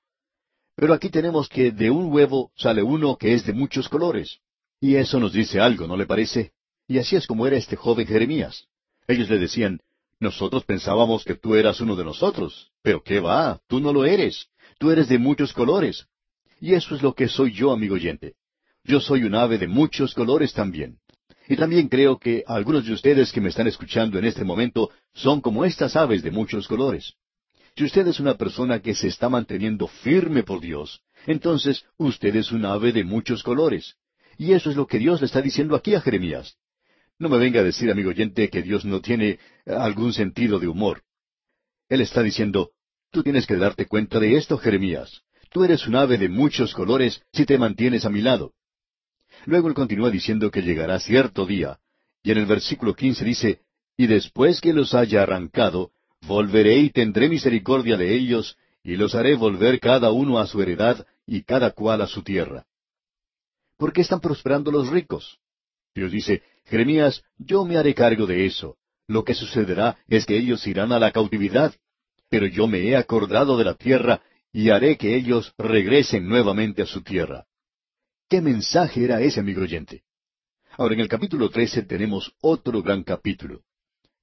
Pero aquí tenemos que de un huevo sale uno que es de muchos colores. Y eso nos dice algo, ¿no le parece? Y así es como era este joven Jeremías. Ellos le decían, nosotros pensábamos que tú eras uno de nosotros, pero qué va, tú no lo eres, tú eres de muchos colores. Y eso es lo que soy yo, amigo oyente. Yo soy un ave de muchos colores también. Y también creo que algunos de ustedes que me están escuchando en este momento son como estas aves de muchos colores. Si usted es una persona que se está manteniendo firme por Dios, entonces usted es un ave de muchos colores. Y eso es lo que Dios le está diciendo aquí a Jeremías. No me venga a decir, amigo oyente, que Dios no tiene eh, algún sentido de humor. Él está diciendo, tú tienes que darte cuenta de esto, Jeremías. Tú eres un ave de muchos colores si te mantienes a mi lado. Luego él continúa diciendo que llegará cierto día. Y en el versículo quince dice, Y después que los haya arrancado, volveré y tendré misericordia de ellos, y los haré volver cada uno a su heredad y cada cual a su tierra. ¿Por qué están prosperando los ricos? Dios dice, Jeremías, yo me haré cargo de eso. Lo que sucederá es que ellos irán a la cautividad, pero yo me he acordado de la tierra y haré que ellos regresen nuevamente a su tierra. ¿Qué mensaje era ese, amigo oyente? Ahora, en el capítulo 13 tenemos otro gran capítulo.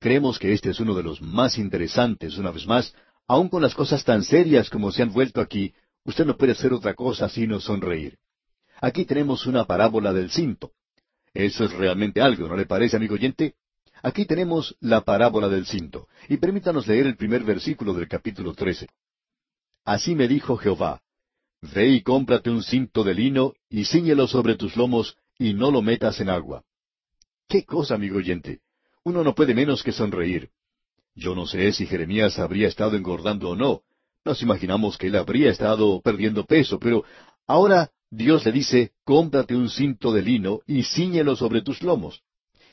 Creemos que este es uno de los más interesantes, una vez más, aun con las cosas tan serias como se han vuelto aquí, usted no puede hacer otra cosa sino sonreír. Aquí tenemos una parábola del cinto. Eso es realmente algo, ¿no le parece, amigo oyente? Aquí tenemos la parábola del cinto, y permítanos leer el primer versículo del capítulo 13. Así me dijo Jehová, Ve y cómprate un cinto de lino y ciñelo sobre tus lomos y no lo metas en agua. ¿Qué cosa, amigo oyente? Uno no puede menos que sonreír. Yo no sé si Jeremías habría estado engordando o no. Nos imaginamos que él habría estado perdiendo peso, pero ahora Dios le dice, cómprate un cinto de lino y ciñelo sobre tus lomos.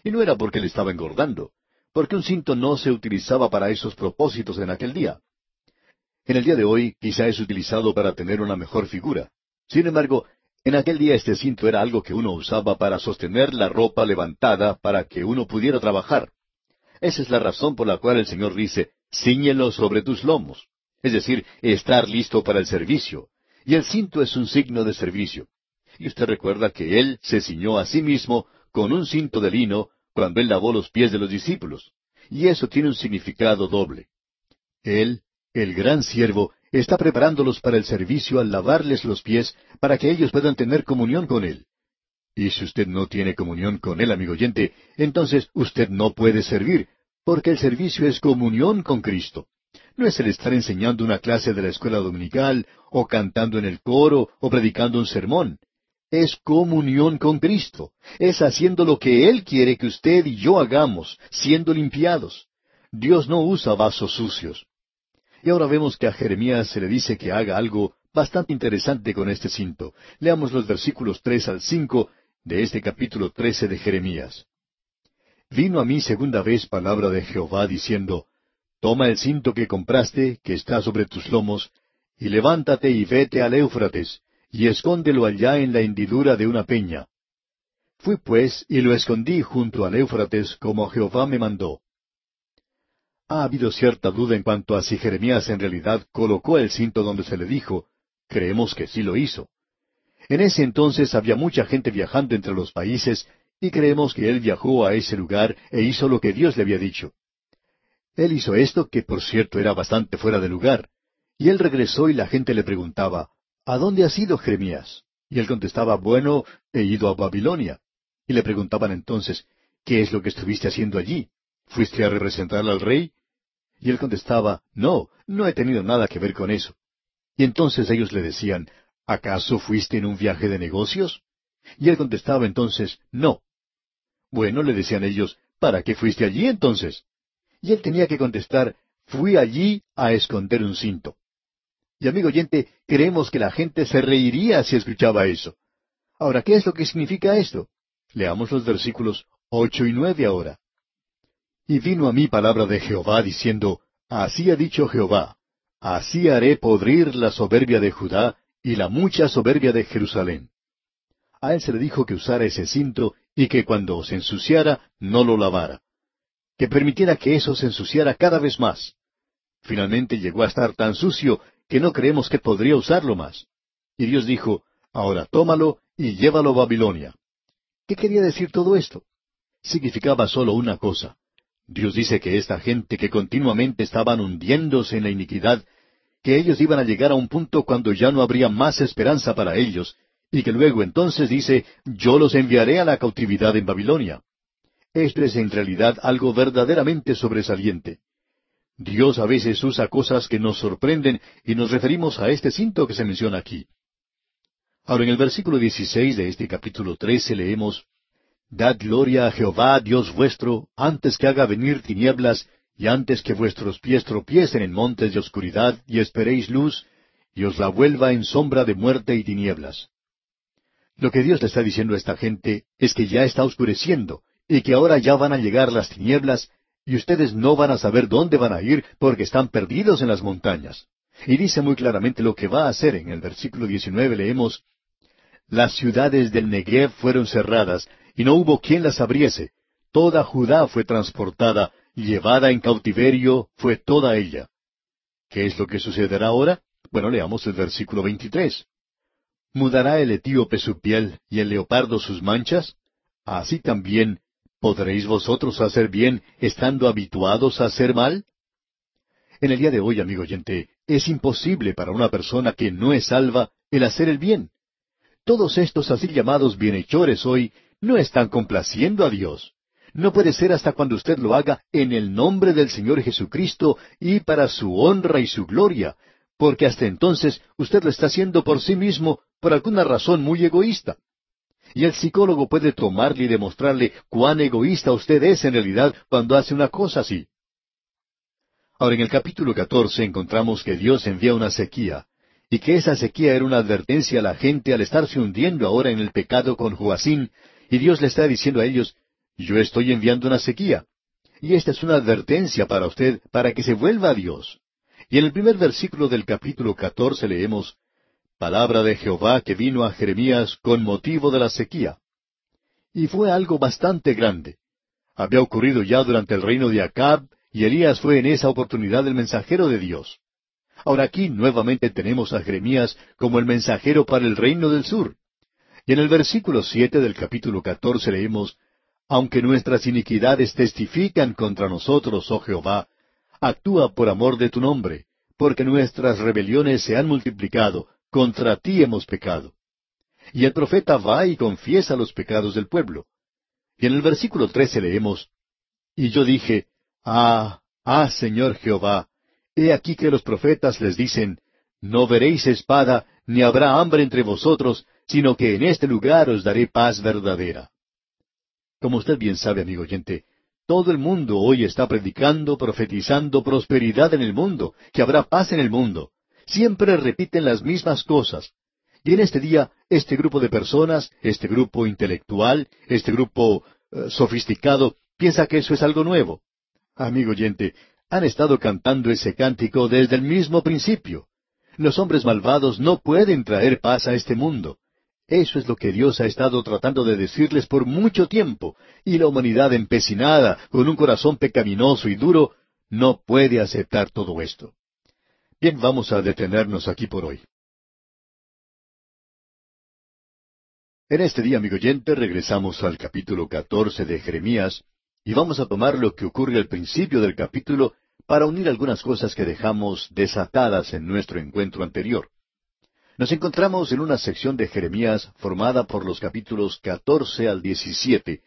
Y no era porque él estaba engordando, porque un cinto no se utilizaba para esos propósitos en aquel día. En el día de hoy quizá es utilizado para tener una mejor figura. Sin embargo, en aquel día este cinto era algo que uno usaba para sostener la ropa levantada para que uno pudiera trabajar. Esa es la razón por la cual el Señor dice, ciñelo sobre tus lomos. Es decir, estar listo para el servicio. Y el cinto es un signo de servicio. Y usted recuerda que Él se ciñó a sí mismo con un cinto de lino cuando Él lavó los pies de los discípulos. Y eso tiene un significado doble. Él el gran siervo está preparándolos para el servicio al lavarles los pies para que ellos puedan tener comunión con Él. Y si usted no tiene comunión con Él, amigo oyente, entonces usted no puede servir, porque el servicio es comunión con Cristo. No es el estar enseñando una clase de la escuela dominical, o cantando en el coro, o predicando un sermón. Es comunión con Cristo. Es haciendo lo que Él quiere que usted y yo hagamos, siendo limpiados. Dios no usa vasos sucios. Y ahora vemos que a Jeremías se le dice que haga algo bastante interesante con este cinto. Leamos los versículos tres al cinco de este capítulo trece de Jeremías. Vino a mí segunda vez palabra de Jehová diciendo, Toma el cinto que compraste, que está sobre tus lomos, y levántate y vete al Éufrates, y escóndelo allá en la hendidura de una peña. Fui pues y lo escondí junto al Éufrates como Jehová me mandó. Ha habido cierta duda en cuanto a si Jeremías en realidad colocó el cinto donde se le dijo. Creemos que sí lo hizo. En ese entonces había mucha gente viajando entre los países y creemos que él viajó a ese lugar e hizo lo que Dios le había dicho. Él hizo esto, que por cierto era bastante fuera de lugar. Y él regresó y la gente le preguntaba, ¿A dónde has ido, Jeremías? Y él contestaba, bueno, he ido a Babilonia. Y le preguntaban entonces, ¿qué es lo que estuviste haciendo allí? ¿Fuiste a representar al rey? Y él contestaba, No, no he tenido nada que ver con eso. Y entonces ellos le decían, ¿acaso fuiste en un viaje de negocios? Y él contestaba entonces, No. Bueno, le decían ellos, ¿para qué fuiste allí entonces? Y él tenía que contestar, Fui allí a esconder un cinto. Y amigo oyente, creemos que la gente se reiría si escuchaba eso. Ahora, ¿qué es lo que significa esto? Leamos los versículos ocho y nueve ahora. Y vino a mí palabra de Jehová diciendo, Así ha dicho Jehová, así haré podrir la soberbia de Judá y la mucha soberbia de Jerusalén. A él se le dijo que usara ese cinto y que cuando se ensuciara no lo lavara. Que permitiera que eso se ensuciara cada vez más. Finalmente llegó a estar tan sucio que no creemos que podría usarlo más. Y Dios dijo, Ahora tómalo y llévalo a Babilonia. ¿Qué quería decir todo esto? Significaba solo una cosa. Dios dice que esta gente que continuamente estaban hundiéndose en la iniquidad, que ellos iban a llegar a un punto cuando ya no habría más esperanza para ellos, y que luego entonces dice, yo los enviaré a la cautividad en Babilonia. Esto es en realidad algo verdaderamente sobresaliente. Dios a veces usa cosas que nos sorprenden y nos referimos a este cinto que se menciona aquí. Ahora en el versículo 16 de este capítulo 13 leemos, Dad gloria a Jehová, Dios vuestro, antes que haga venir tinieblas, y antes que vuestros pies tropiecen en montes de oscuridad, y esperéis luz, y os la vuelva en sombra de muerte y tinieblas. Lo que Dios le está diciendo a esta gente es que ya está oscureciendo y que ahora ya van a llegar las tinieblas y ustedes no van a saber dónde van a ir porque están perdidos en las montañas. Y dice muy claramente lo que va a hacer. En el versículo 19 leemos, Las ciudades del Negev fueron cerradas y no hubo quien las abriese. Toda Judá fue transportada llevada en cautiverio fue toda ella. ¿Qué es lo que sucederá ahora? Bueno, leamos el versículo 23. ¿Mudará el etíope su piel y el leopardo sus manchas? Así también, ¿podréis vosotros hacer bien estando habituados a hacer mal? En el día de hoy, amigo oyente, es imposible para una persona que no es salva el hacer el bien. Todos estos así llamados bienhechores hoy no están complaciendo a Dios. No puede ser hasta cuando usted lo haga en el nombre del Señor Jesucristo y para su honra y su gloria, porque hasta entonces usted lo está haciendo por sí mismo por alguna razón muy egoísta. Y el psicólogo puede tomarle y demostrarle cuán egoísta usted es en realidad cuando hace una cosa así. Ahora en el capítulo 14 encontramos que Dios envía una sequía, y que esa sequía era una advertencia a la gente al estarse hundiendo ahora en el pecado con Joacín, y Dios le está diciendo a ellos, yo estoy enviando una sequía. Y esta es una advertencia para usted, para que se vuelva a Dios. Y en el primer versículo del capítulo 14 leemos, palabra de Jehová que vino a Jeremías con motivo de la sequía. Y fue algo bastante grande. Había ocurrido ya durante el reino de Acab, y Elías fue en esa oportunidad el mensajero de Dios. Ahora aquí nuevamente tenemos a Jeremías como el mensajero para el reino del sur. Y en el versículo siete del capítulo catorce leemos, Aunque nuestras iniquidades testifican contra nosotros, oh Jehová, actúa por amor de tu nombre, porque nuestras rebeliones se han multiplicado, contra ti hemos pecado. Y el profeta va y confiesa los pecados del pueblo. Y en el versículo trece leemos, Y yo dije, Ah, ah, Señor Jehová, he aquí que los profetas les dicen, No veréis espada, ni habrá hambre entre vosotros, sino que en este lugar os daré paz verdadera. Como usted bien sabe, amigo oyente, todo el mundo hoy está predicando, profetizando prosperidad en el mundo, que habrá paz en el mundo siempre repiten las mismas cosas. Y en este día, este grupo de personas, este grupo intelectual, este grupo eh, sofisticado, piensa que eso es algo nuevo. Amigo oyente, han estado cantando ese cántico desde el mismo principio. Los hombres malvados no pueden traer paz a este mundo. Eso es lo que Dios ha estado tratando de decirles por mucho tiempo, y la humanidad empecinada, con un corazón pecaminoso y duro, no puede aceptar todo esto. Bien, vamos a detenernos aquí por hoy. En este día, amigo oyente, regresamos al capítulo catorce de Jeremías y vamos a tomar lo que ocurre al principio del capítulo para unir algunas cosas que dejamos desatadas en nuestro encuentro anterior. Nos encontramos en una sección de Jeremías formada por los capítulos catorce al diecisiete,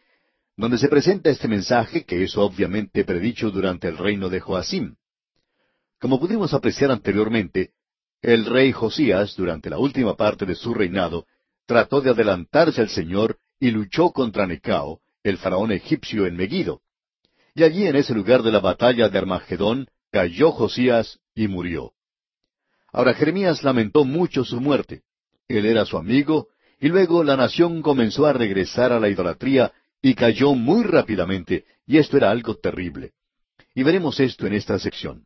donde se presenta este mensaje que es obviamente predicho durante el reino de Joacim. Como pudimos apreciar anteriormente, el rey Josías, durante la última parte de su reinado, trató de adelantarse al Señor y luchó contra Necao, el faraón egipcio en Megiddo. Y allí en ese lugar de la batalla de Armagedón cayó Josías y murió. Ahora Jeremías lamentó mucho su muerte. Él era su amigo, y luego la nación comenzó a regresar a la idolatría y cayó muy rápidamente, y esto era algo terrible. Y veremos esto en esta sección.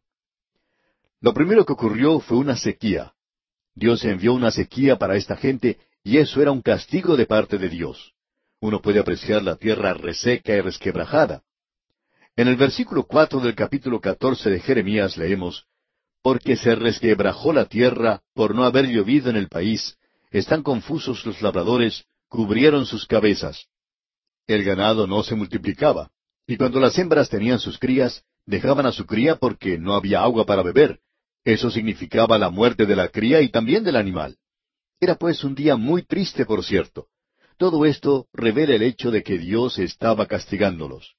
Lo primero que ocurrió fue una sequía. Dios envió una sequía para esta gente y eso era un castigo de parte de Dios. Uno puede apreciar la tierra reseca y resquebrajada. En el versículo cuatro del capítulo catorce de Jeremías leemos Porque se resquebrajó la tierra por no haber llovido en el país, están confusos los labradores, cubrieron sus cabezas. El ganado no se multiplicaba, y cuando las hembras tenían sus crías, dejaban a su cría porque no había agua para beber, eso significaba la muerte de la cría y también del animal. Era pues un día muy triste, por cierto. Todo esto revela el hecho de que Dios estaba castigándolos.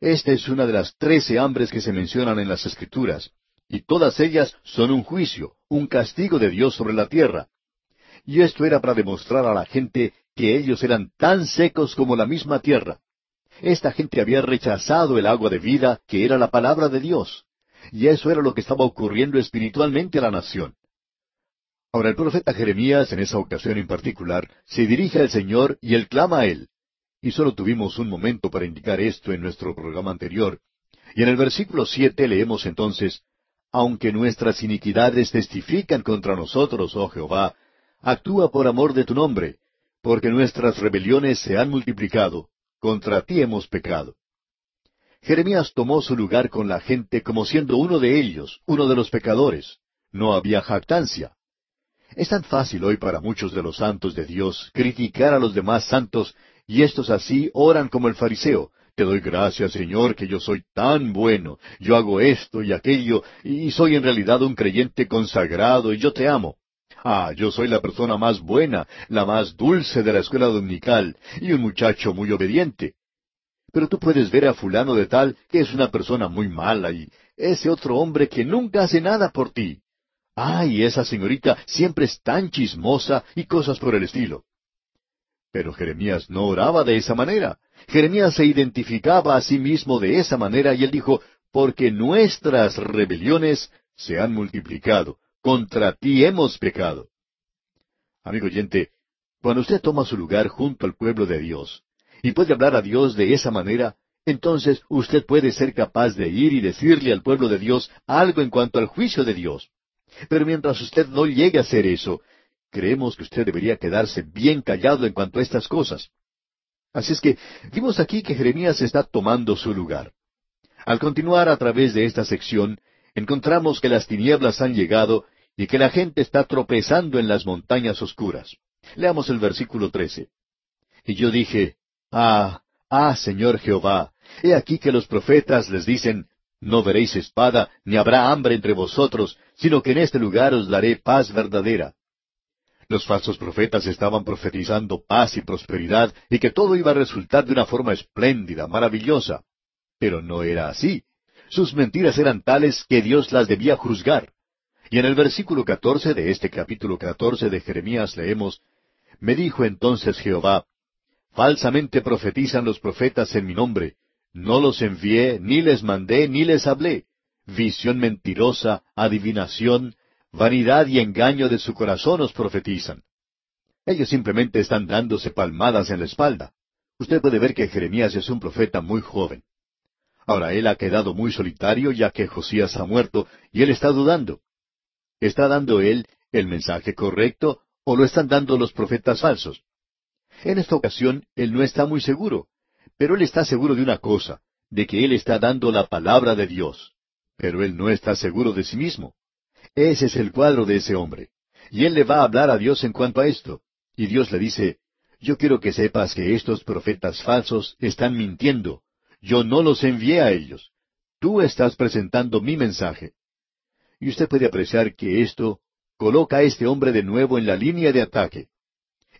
Esta es una de las trece hambres que se mencionan en las Escrituras, y todas ellas son un juicio, un castigo de Dios sobre la tierra. Y esto era para demostrar a la gente que ellos eran tan secos como la misma tierra. Esta gente había rechazado el agua de vida que era la palabra de Dios. Y eso era lo que estaba ocurriendo espiritualmente a la nación. Ahora el profeta Jeremías, en esa ocasión en particular, se dirige al Señor y él clama a él. Y solo tuvimos un momento para indicar esto en nuestro programa anterior. Y en el versículo siete leemos entonces, Aunque nuestras iniquidades testifican contra nosotros, oh Jehová, actúa por amor de tu nombre, porque nuestras rebeliones se han multiplicado, contra ti hemos pecado. Jeremías tomó su lugar con la gente como siendo uno de ellos, uno de los pecadores. No había jactancia. Es tan fácil hoy para muchos de los santos de Dios criticar a los demás santos, y estos así oran como el fariseo. Te doy gracias, Señor, que yo soy tan bueno, yo hago esto y aquello, y soy en realidad un creyente consagrado, y yo te amo. Ah, yo soy la persona más buena, la más dulce de la escuela dominical, y un muchacho muy obediente. Pero tú puedes ver a fulano de tal que es una persona muy mala y ese otro hombre que nunca hace nada por ti. Ay, esa señorita siempre es tan chismosa y cosas por el estilo. Pero Jeremías no oraba de esa manera. Jeremías se identificaba a sí mismo de esa manera y él dijo, porque nuestras rebeliones se han multiplicado, contra ti hemos pecado. Amigo oyente, cuando usted toma su lugar junto al pueblo de Dios, y puede hablar a Dios de esa manera, entonces usted puede ser capaz de ir y decirle al pueblo de Dios algo en cuanto al juicio de Dios. Pero mientras usted no llegue a hacer eso, creemos que usted debería quedarse bien callado en cuanto a estas cosas. Así es que vimos aquí que Jeremías está tomando su lugar. Al continuar a través de esta sección, encontramos que las tinieblas han llegado y que la gente está tropezando en las montañas oscuras. Leamos el versículo trece. Y yo dije, Ah, ah, Señor Jehová, he aquí que los profetas les dicen, no veréis espada, ni habrá hambre entre vosotros, sino que en este lugar os daré paz verdadera. Los falsos profetas estaban profetizando paz y prosperidad y que todo iba a resultar de una forma espléndida, maravillosa. Pero no era así. Sus mentiras eran tales que Dios las debía juzgar. Y en el versículo catorce de este capítulo catorce de Jeremías leemos, Me dijo entonces Jehová, Falsamente profetizan los profetas en mi nombre. No los envié, ni les mandé, ni les hablé. Visión mentirosa, adivinación, vanidad y engaño de su corazón os profetizan. Ellos simplemente están dándose palmadas en la espalda. Usted puede ver que Jeremías es un profeta muy joven. Ahora él ha quedado muy solitario ya que Josías ha muerto y él está dudando. ¿Está dando él el mensaje correcto o lo están dando los profetas falsos? En esta ocasión él no está muy seguro, pero él está seguro de una cosa, de que él está dando la palabra de Dios. Pero él no está seguro de sí mismo. Ese es el cuadro de ese hombre. Y él le va a hablar a Dios en cuanto a esto. Y Dios le dice, yo quiero que sepas que estos profetas falsos están mintiendo. Yo no los envié a ellos. Tú estás presentando mi mensaje. Y usted puede apreciar que esto coloca a este hombre de nuevo en la línea de ataque.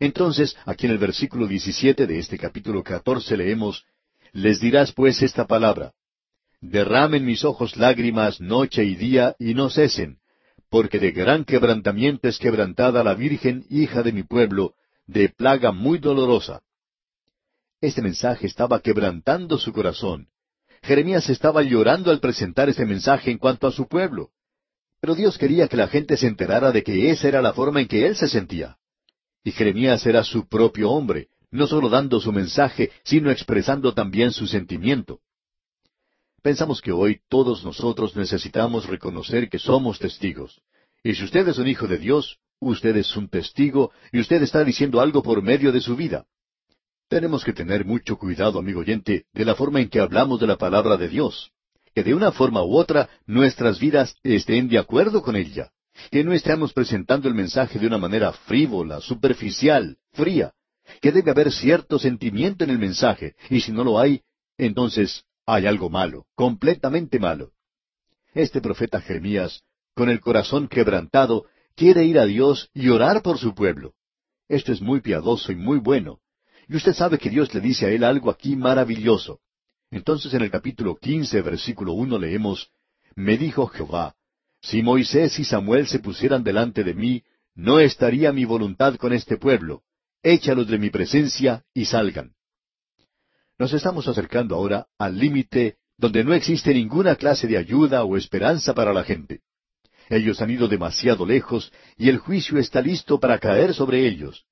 Entonces, aquí en el versículo 17 de este capítulo 14 leemos, Les dirás pues esta palabra, Derramen mis ojos lágrimas noche y día y no cesen, porque de gran quebrantamiento es quebrantada la Virgen, hija de mi pueblo, de plaga muy dolorosa. Este mensaje estaba quebrantando su corazón. Jeremías estaba llorando al presentar este mensaje en cuanto a su pueblo. Pero Dios quería que la gente se enterara de que esa era la forma en que él se sentía. Y Jeremías era su propio hombre, no solo dando su mensaje, sino expresando también su sentimiento. Pensamos que hoy todos nosotros necesitamos reconocer que somos testigos. Y si usted es un hijo de Dios, usted es un testigo y usted está diciendo algo por medio de su vida. Tenemos que tener mucho cuidado, amigo oyente, de la forma en que hablamos de la palabra de Dios. Que de una forma u otra nuestras vidas estén de acuerdo con ella que no estamos presentando el mensaje de una manera frívola, superficial, fría, que debe haber cierto sentimiento en el mensaje, y si no lo hay, entonces hay algo malo, completamente malo. Este profeta Jeremías, con el corazón quebrantado, quiere ir a Dios y orar por su pueblo. Esto es muy piadoso y muy bueno. Y usted sabe que Dios le dice a él algo aquí maravilloso. Entonces en el capítulo quince, versículo uno leemos, Me dijo Jehová, si Moisés y Samuel se pusieran delante de mí, no estaría mi voluntad con este pueblo. Échalos de mi presencia y salgan. Nos estamos acercando ahora al límite donde no existe ninguna clase de ayuda o esperanza para la gente. Ellos han ido demasiado lejos y el juicio está listo para caer sobre ellos.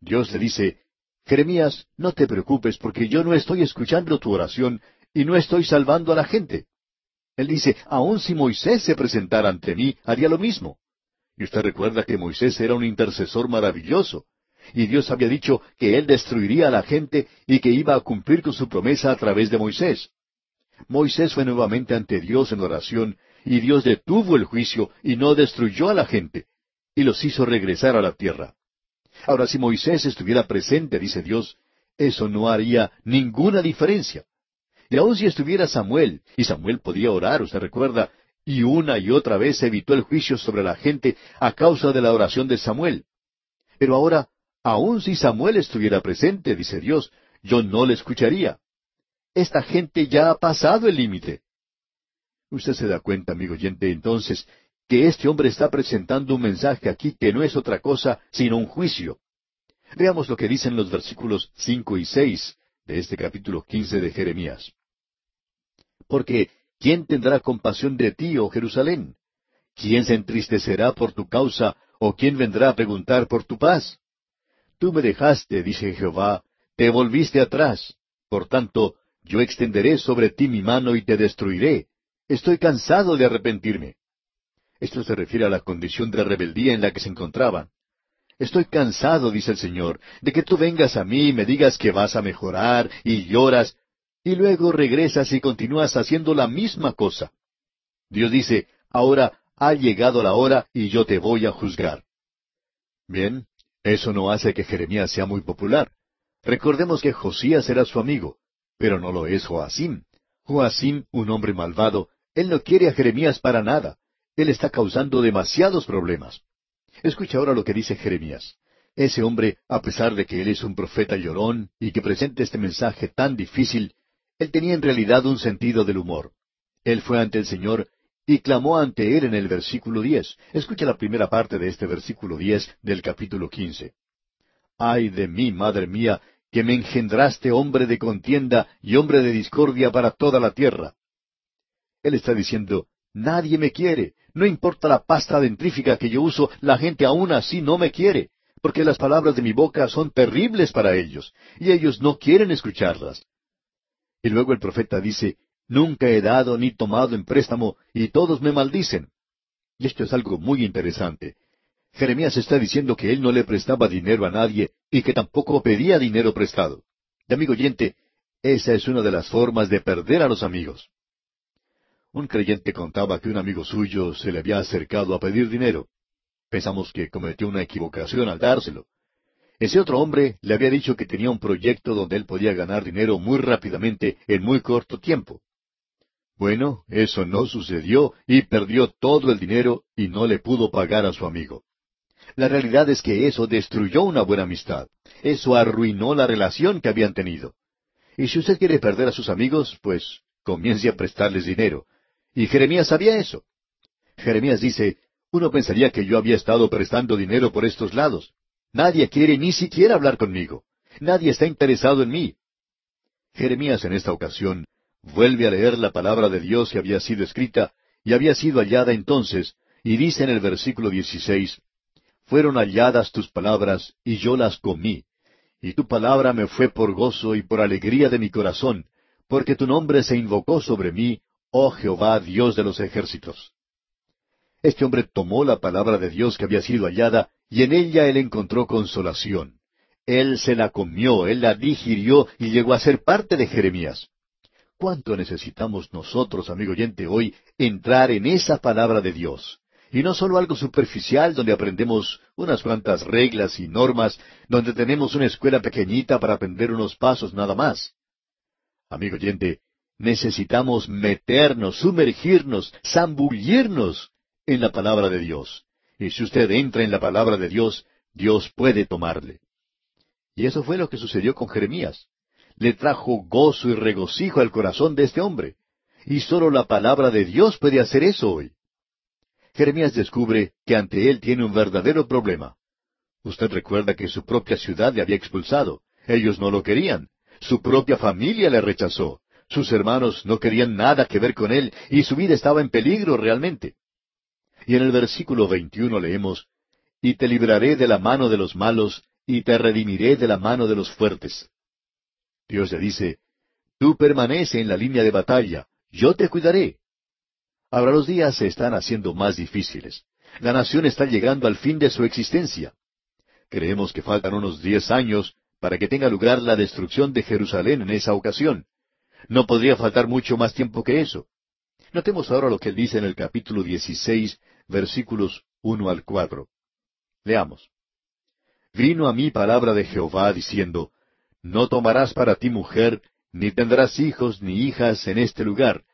Dios le dice, Jeremías, no te preocupes porque yo no estoy escuchando tu oración y no estoy salvando a la gente. Él dice, aun si Moisés se presentara ante mí, haría lo mismo. Y usted recuerda que Moisés era un intercesor maravilloso, y Dios había dicho que él destruiría a la gente y que iba a cumplir con su promesa a través de Moisés. Moisés fue nuevamente ante Dios en oración, y Dios detuvo el juicio y no destruyó a la gente, y los hizo regresar a la tierra. Ahora, si Moisés estuviera presente, dice Dios, eso no haría ninguna diferencia. Y aun si estuviera Samuel, y Samuel podía orar, usted recuerda, y una y otra vez evitó el juicio sobre la gente a causa de la oración de Samuel. Pero ahora, aun si Samuel estuviera presente, dice Dios, yo no le escucharía. Esta gente ya ha pasado el límite. Usted se da cuenta, amigo oyente, entonces, que este hombre está presentando un mensaje aquí que no es otra cosa sino un juicio. Veamos lo que dicen los versículos cinco y seis de este capítulo quince de Jeremías. Porque, ¿quién tendrá compasión de ti, oh Jerusalén? ¿Quién se entristecerá por tu causa, o quién vendrá a preguntar por tu paz? Tú me dejaste, dice Jehová, te volviste atrás. Por tanto, yo extenderé sobre ti mi mano y te destruiré. Estoy cansado de arrepentirme. Esto se refiere a la condición de rebeldía en la que se encontraban. Estoy cansado, dice el Señor, de que tú vengas a mí y me digas que vas a mejorar y lloras, y luego regresas y continúas haciendo la misma cosa. Dios dice, ahora ha llegado la hora y yo te voy a juzgar. Bien, eso no hace que Jeremías sea muy popular. Recordemos que Josías era su amigo, pero no lo es Joacim. Joacim, un hombre malvado, él no quiere a Jeremías para nada. Él está causando demasiados problemas. Escucha ahora lo que dice Jeremías. Ese hombre, a pesar de que él es un profeta llorón y que presenta este mensaje tan difícil, él tenía en realidad un sentido del humor. Él fue ante el Señor y clamó ante él en el versículo diez. Escucha la primera parte de este versículo diez del capítulo quince. Ay de mí, madre mía, que me engendraste hombre de contienda y hombre de discordia para toda la tierra. Él está diciendo, nadie me quiere, no importa la pasta dentrífica que yo uso, la gente aún así no me quiere, porque las palabras de mi boca son terribles para ellos, y ellos no quieren escucharlas. Y luego el profeta dice, Nunca he dado ni tomado en préstamo, y todos me maldicen. Y esto es algo muy interesante. Jeremías está diciendo que él no le prestaba dinero a nadie y que tampoco pedía dinero prestado. Y amigo oyente, esa es una de las formas de perder a los amigos. Un creyente contaba que un amigo suyo se le había acercado a pedir dinero. Pensamos que cometió una equivocación al dárselo. Ese otro hombre le había dicho que tenía un proyecto donde él podía ganar dinero muy rápidamente en muy corto tiempo. Bueno, eso no sucedió y perdió todo el dinero y no le pudo pagar a su amigo. La realidad es que eso destruyó una buena amistad. Eso arruinó la relación que habían tenido. Y si usted quiere perder a sus amigos, pues comience a prestarles dinero. Y Jeremías sabía eso. Jeremías dice, uno pensaría que yo había estado prestando dinero por estos lados. Nadie quiere ni siquiera hablar conmigo. Nadie está interesado en mí. Jeremías en esta ocasión vuelve a leer la palabra de Dios que había sido escrita y había sido hallada entonces, y dice en el versículo 16, Fueron halladas tus palabras, y yo las comí, y tu palabra me fue por gozo y por alegría de mi corazón, porque tu nombre se invocó sobre mí, oh Jehová, Dios de los ejércitos. Este hombre tomó la palabra de Dios que había sido hallada, y en ella él encontró consolación. Él se la comió, él la digirió y llegó a ser parte de Jeremías. ¿Cuánto necesitamos nosotros, amigo oyente, hoy entrar en esa palabra de Dios? Y no solo algo superficial donde aprendemos unas cuantas reglas y normas, donde tenemos una escuela pequeñita para aprender unos pasos nada más. Amigo oyente, necesitamos meternos, sumergirnos, zambullirnos en la palabra de Dios. Y si usted entra en la palabra de Dios, Dios puede tomarle. Y eso fue lo que sucedió con Jeremías. Le trajo gozo y regocijo al corazón de este hombre. Y solo la palabra de Dios puede hacer eso hoy. Jeremías descubre que ante él tiene un verdadero problema. Usted recuerda que su propia ciudad le había expulsado. Ellos no lo querían. Su propia familia le rechazó. Sus hermanos no querían nada que ver con él y su vida estaba en peligro realmente. Y en el versículo 21 leemos, Y te libraré de la mano de los malos, y te redimiré de la mano de los fuertes. Dios le dice, Tú permanece en la línea de batalla, yo te cuidaré. Ahora los días se están haciendo más difíciles. La nación está llegando al fin de su existencia. Creemos que faltan unos diez años para que tenga lugar la destrucción de Jerusalén en esa ocasión. No podría faltar mucho más tiempo que eso. Notemos ahora lo que él dice en el capítulo 16, versículos uno al cuatro. Leamos. Vino a mí palabra de Jehová diciendo, No tomarás para ti mujer, ni tendrás hijos ni hijas en este lugar,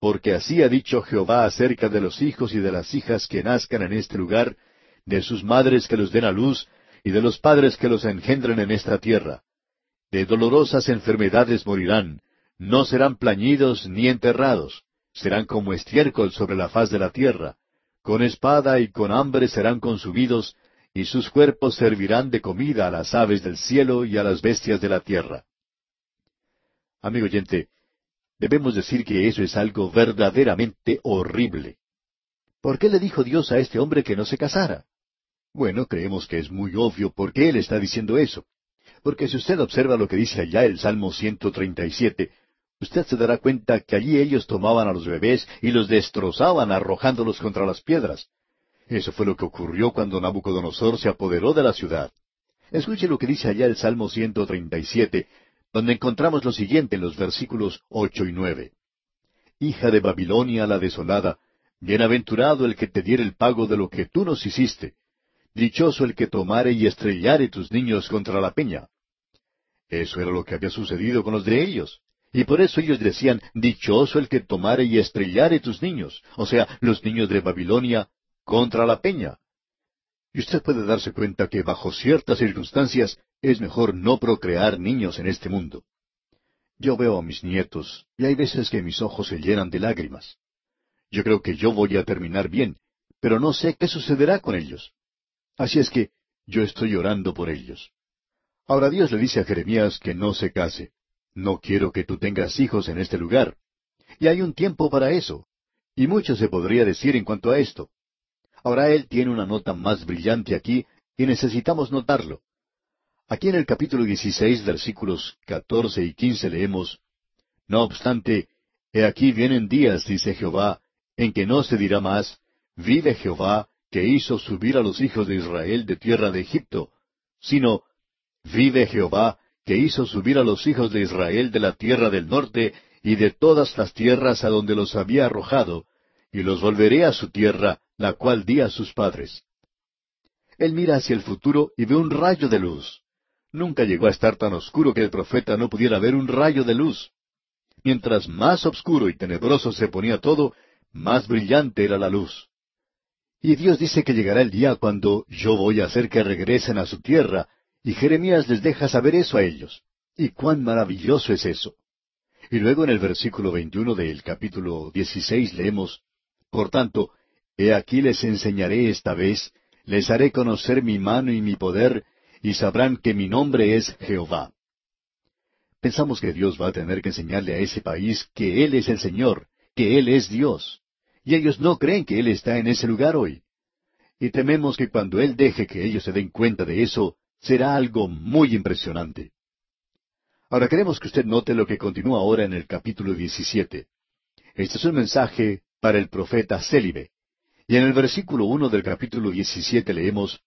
porque así ha dicho Jehová acerca de los hijos y de las hijas que nazcan en este lugar, de sus madres que los den a luz, y de los padres que los engendren en esta tierra. De dolorosas enfermedades morirán, no serán plañidos ni enterrados, serán como estiércol sobre la faz de la tierra, con espada y con hambre serán consumidos, y sus cuerpos servirán de comida a las aves del cielo y a las bestias de la tierra. Amigo oyente, debemos decir que eso es algo verdaderamente horrible. ¿Por qué le dijo Dios a este hombre que no se casara? Bueno, creemos que es muy obvio por qué él está diciendo eso. Porque si usted observa lo que dice allá el Salmo 137, usted se dará cuenta que allí ellos tomaban a los bebés y los destrozaban arrojándolos contra las piedras. Eso fue lo que ocurrió cuando Nabucodonosor se apoderó de la ciudad. Escuche lo que dice allá el Salmo 137, donde encontramos lo siguiente en los versículos ocho y nueve. Hija de Babilonia la desolada, bienaventurado el que te diere el pago de lo que tú nos hiciste, Dichoso el que tomare y estrellare tus niños contra la peña. Eso era lo que había sucedido con los de ellos. Y por eso ellos decían, Dichoso el que tomare y estrellare tus niños, o sea, los niños de Babilonia, contra la peña. Y usted puede darse cuenta que bajo ciertas circunstancias es mejor no procrear niños en este mundo. Yo veo a mis nietos, y hay veces que mis ojos se llenan de lágrimas. Yo creo que yo voy a terminar bien, pero no sé qué sucederá con ellos. Así es que yo estoy orando por ellos. Ahora Dios le dice a Jeremías que no se case. No quiero que tú tengas hijos en este lugar. Y hay un tiempo para eso. Y mucho se podría decir en cuanto a esto. Ahora él tiene una nota más brillante aquí y necesitamos notarlo. Aquí en el capítulo 16, versículos 14 y 15 leemos, No obstante, he aquí vienen días, dice Jehová, en que no se dirá más, vive Jehová, que hizo subir a los hijos de Israel de tierra de Egipto, sino, vive Jehová, que hizo subir a los hijos de Israel de la tierra del norte y de todas las tierras a donde los había arrojado, y los volveré a su tierra, la cual di a sus padres. Él mira hacia el futuro y ve un rayo de luz. Nunca llegó a estar tan oscuro que el profeta no pudiera ver un rayo de luz. Mientras más oscuro y tenebroso se ponía todo, más brillante era la luz. Y Dios dice que llegará el día cuando yo voy a hacer que regresen a su tierra, y Jeremías les deja saber eso a ellos. Y cuán maravilloso es eso. Y luego en el versículo 21 del capítulo 16 leemos, Por tanto, he aquí les enseñaré esta vez, les haré conocer mi mano y mi poder, y sabrán que mi nombre es Jehová. Pensamos que Dios va a tener que enseñarle a ese país que Él es el Señor, que Él es Dios y ellos no creen que Él está en ese lugar hoy. Y tememos que cuando Él deje que ellos se den cuenta de eso, será algo muy impresionante. Ahora queremos que usted note lo que continúa ahora en el capítulo 17. Este es un mensaje para el profeta Célibe. Y en el versículo uno del capítulo 17 leemos,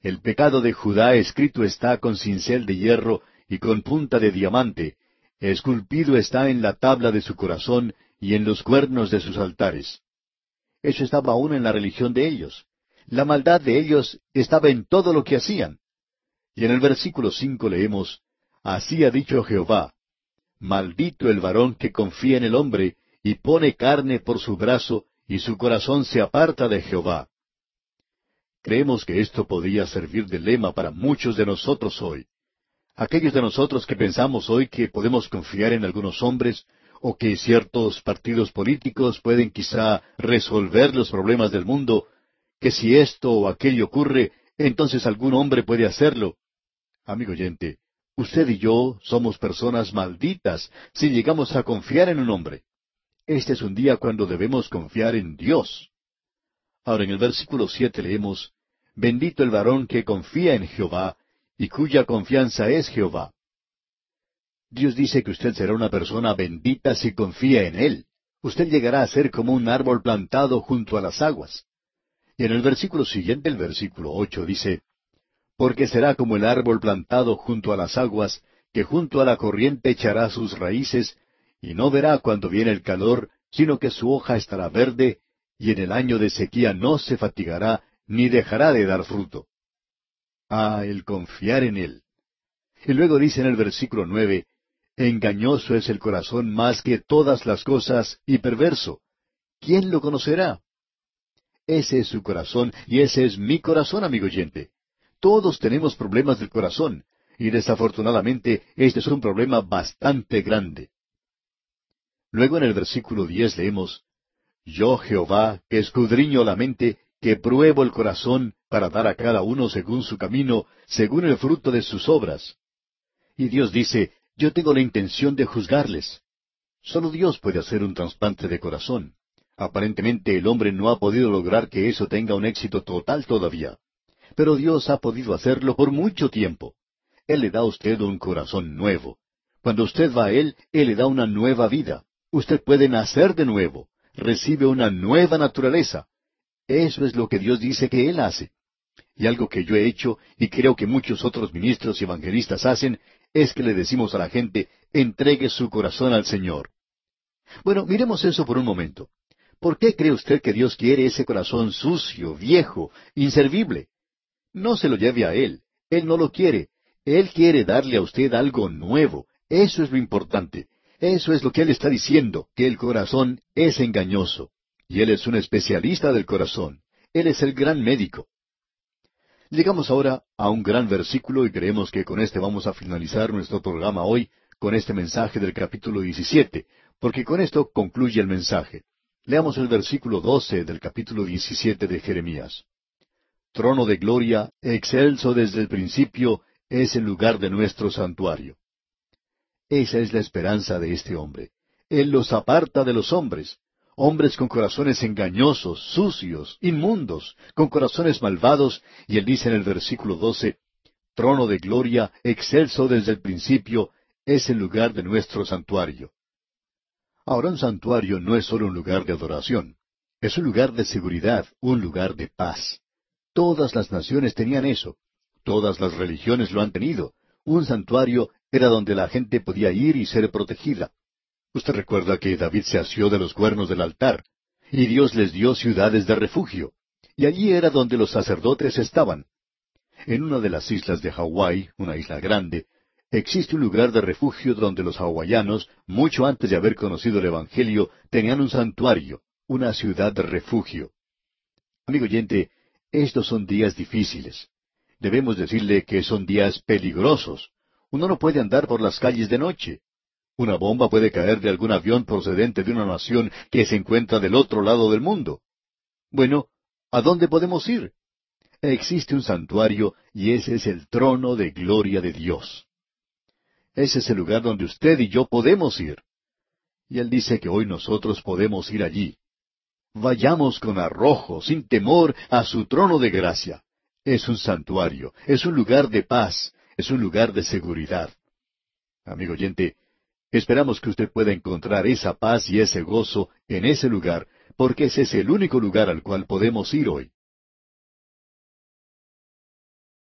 El pecado de Judá escrito está con cincel de hierro y con punta de diamante, esculpido está en la tabla de su corazón y en los cuernos de sus altares. Eso estaba aún en la religión de ellos. La maldad de ellos estaba en todo lo que hacían. Y en el versículo cinco leemos, Así ha dicho Jehová, Maldito el varón que confía en el hombre y pone carne por su brazo y su corazón se aparta de Jehová. Creemos que esto podría servir de lema para muchos de nosotros hoy. Aquellos de nosotros que pensamos hoy que podemos confiar en algunos hombres o que ciertos partidos políticos pueden quizá resolver los problemas del mundo, que si esto o aquello ocurre, entonces algún hombre puede hacerlo. Amigo oyente, usted y yo somos personas malditas si llegamos a confiar en un hombre. Este es un día cuando debemos confiar en Dios. Ahora en el versículo siete leemos, Bendito el varón que confía en Jehová, y cuya confianza es Jehová. Dios dice que usted será una persona bendita si confía en Él. Usted llegará a ser como un árbol plantado junto a las aguas. Y en el versículo siguiente, el versículo ocho, dice, Porque será como el árbol plantado junto a las aguas, que junto a la corriente echará sus raíces, y no verá cuando viene el calor, sino que su hoja estará verde, y en el año de sequía no se fatigará, ni dejará de dar fruto. Ah, el confiar en Él. Y luego dice en el versículo nueve, Engañoso es el corazón más que todas las cosas y perverso. ¿Quién lo conocerá? Ese es su corazón y ese es mi corazón, amigo oyente. Todos tenemos problemas del corazón y desafortunadamente este es un problema bastante grande. Luego en el versículo diez leemos, Yo Jehová, que escudriño la mente, que pruebo el corazón para dar a cada uno según su camino, según el fruto de sus obras. Y Dios dice, yo tengo la intención de juzgarles. Solo Dios puede hacer un trasplante de corazón. Aparentemente el hombre no ha podido lograr que eso tenga un éxito total todavía. Pero Dios ha podido hacerlo por mucho tiempo. Él le da a usted un corazón nuevo. Cuando usted va a Él, Él le da una nueva vida. Usted puede nacer de nuevo. Recibe una nueva naturaleza. Eso es lo que Dios dice que Él hace. Y algo que yo he hecho, y creo que muchos otros ministros y evangelistas hacen, es que le decimos a la gente, entregue su corazón al Señor. Bueno, miremos eso por un momento. ¿Por qué cree usted que Dios quiere ese corazón sucio, viejo, inservible? No se lo lleve a Él. Él no lo quiere. Él quiere darle a usted algo nuevo. Eso es lo importante. Eso es lo que Él está diciendo, que el corazón es engañoso. Y Él es un especialista del corazón. Él es el gran médico. Llegamos ahora a un gran versículo y creemos que con este vamos a finalizar nuestro programa hoy con este mensaje del capítulo 17, porque con esto concluye el mensaje. Leamos el versículo 12 del capítulo 17 de Jeremías. Trono de gloria, excelso desde el principio, es el lugar de nuestro santuario. Esa es la esperanza de este hombre. Él los aparta de los hombres, hombres con corazones engañosos, sucios, inmundos, con corazones malvados, y él dice en el versículo doce, Trono de gloria, excelso desde el principio, es el lugar de nuestro santuario. Ahora un santuario no es solo un lugar de adoración, es un lugar de seguridad, un lugar de paz. Todas las naciones tenían eso, todas las religiones lo han tenido. Un santuario era donde la gente podía ir y ser protegida. Usted recuerda que David se asió de los cuernos del altar, y Dios les dio ciudades de refugio, y allí era donde los sacerdotes estaban. En una de las islas de Hawái, una isla grande, existe un lugar de refugio donde los hawaianos, mucho antes de haber conocido el Evangelio, tenían un santuario, una ciudad de refugio. Amigo oyente, estos son días difíciles. Debemos decirle que son días peligrosos. Uno no puede andar por las calles de noche. Una bomba puede caer de algún avión procedente de una nación que se encuentra del otro lado del mundo. Bueno, ¿a dónde podemos ir? Existe un santuario y ese es el trono de gloria de Dios. Ese es el lugar donde usted y yo podemos ir. Y Él dice que hoy nosotros podemos ir allí. Vayamos con arrojo, sin temor, a su trono de gracia. Es un santuario, es un lugar de paz, es un lugar de seguridad. Amigo oyente, Esperamos que usted pueda encontrar esa paz y ese gozo en ese lugar, porque ese es el único lugar al cual podemos ir hoy.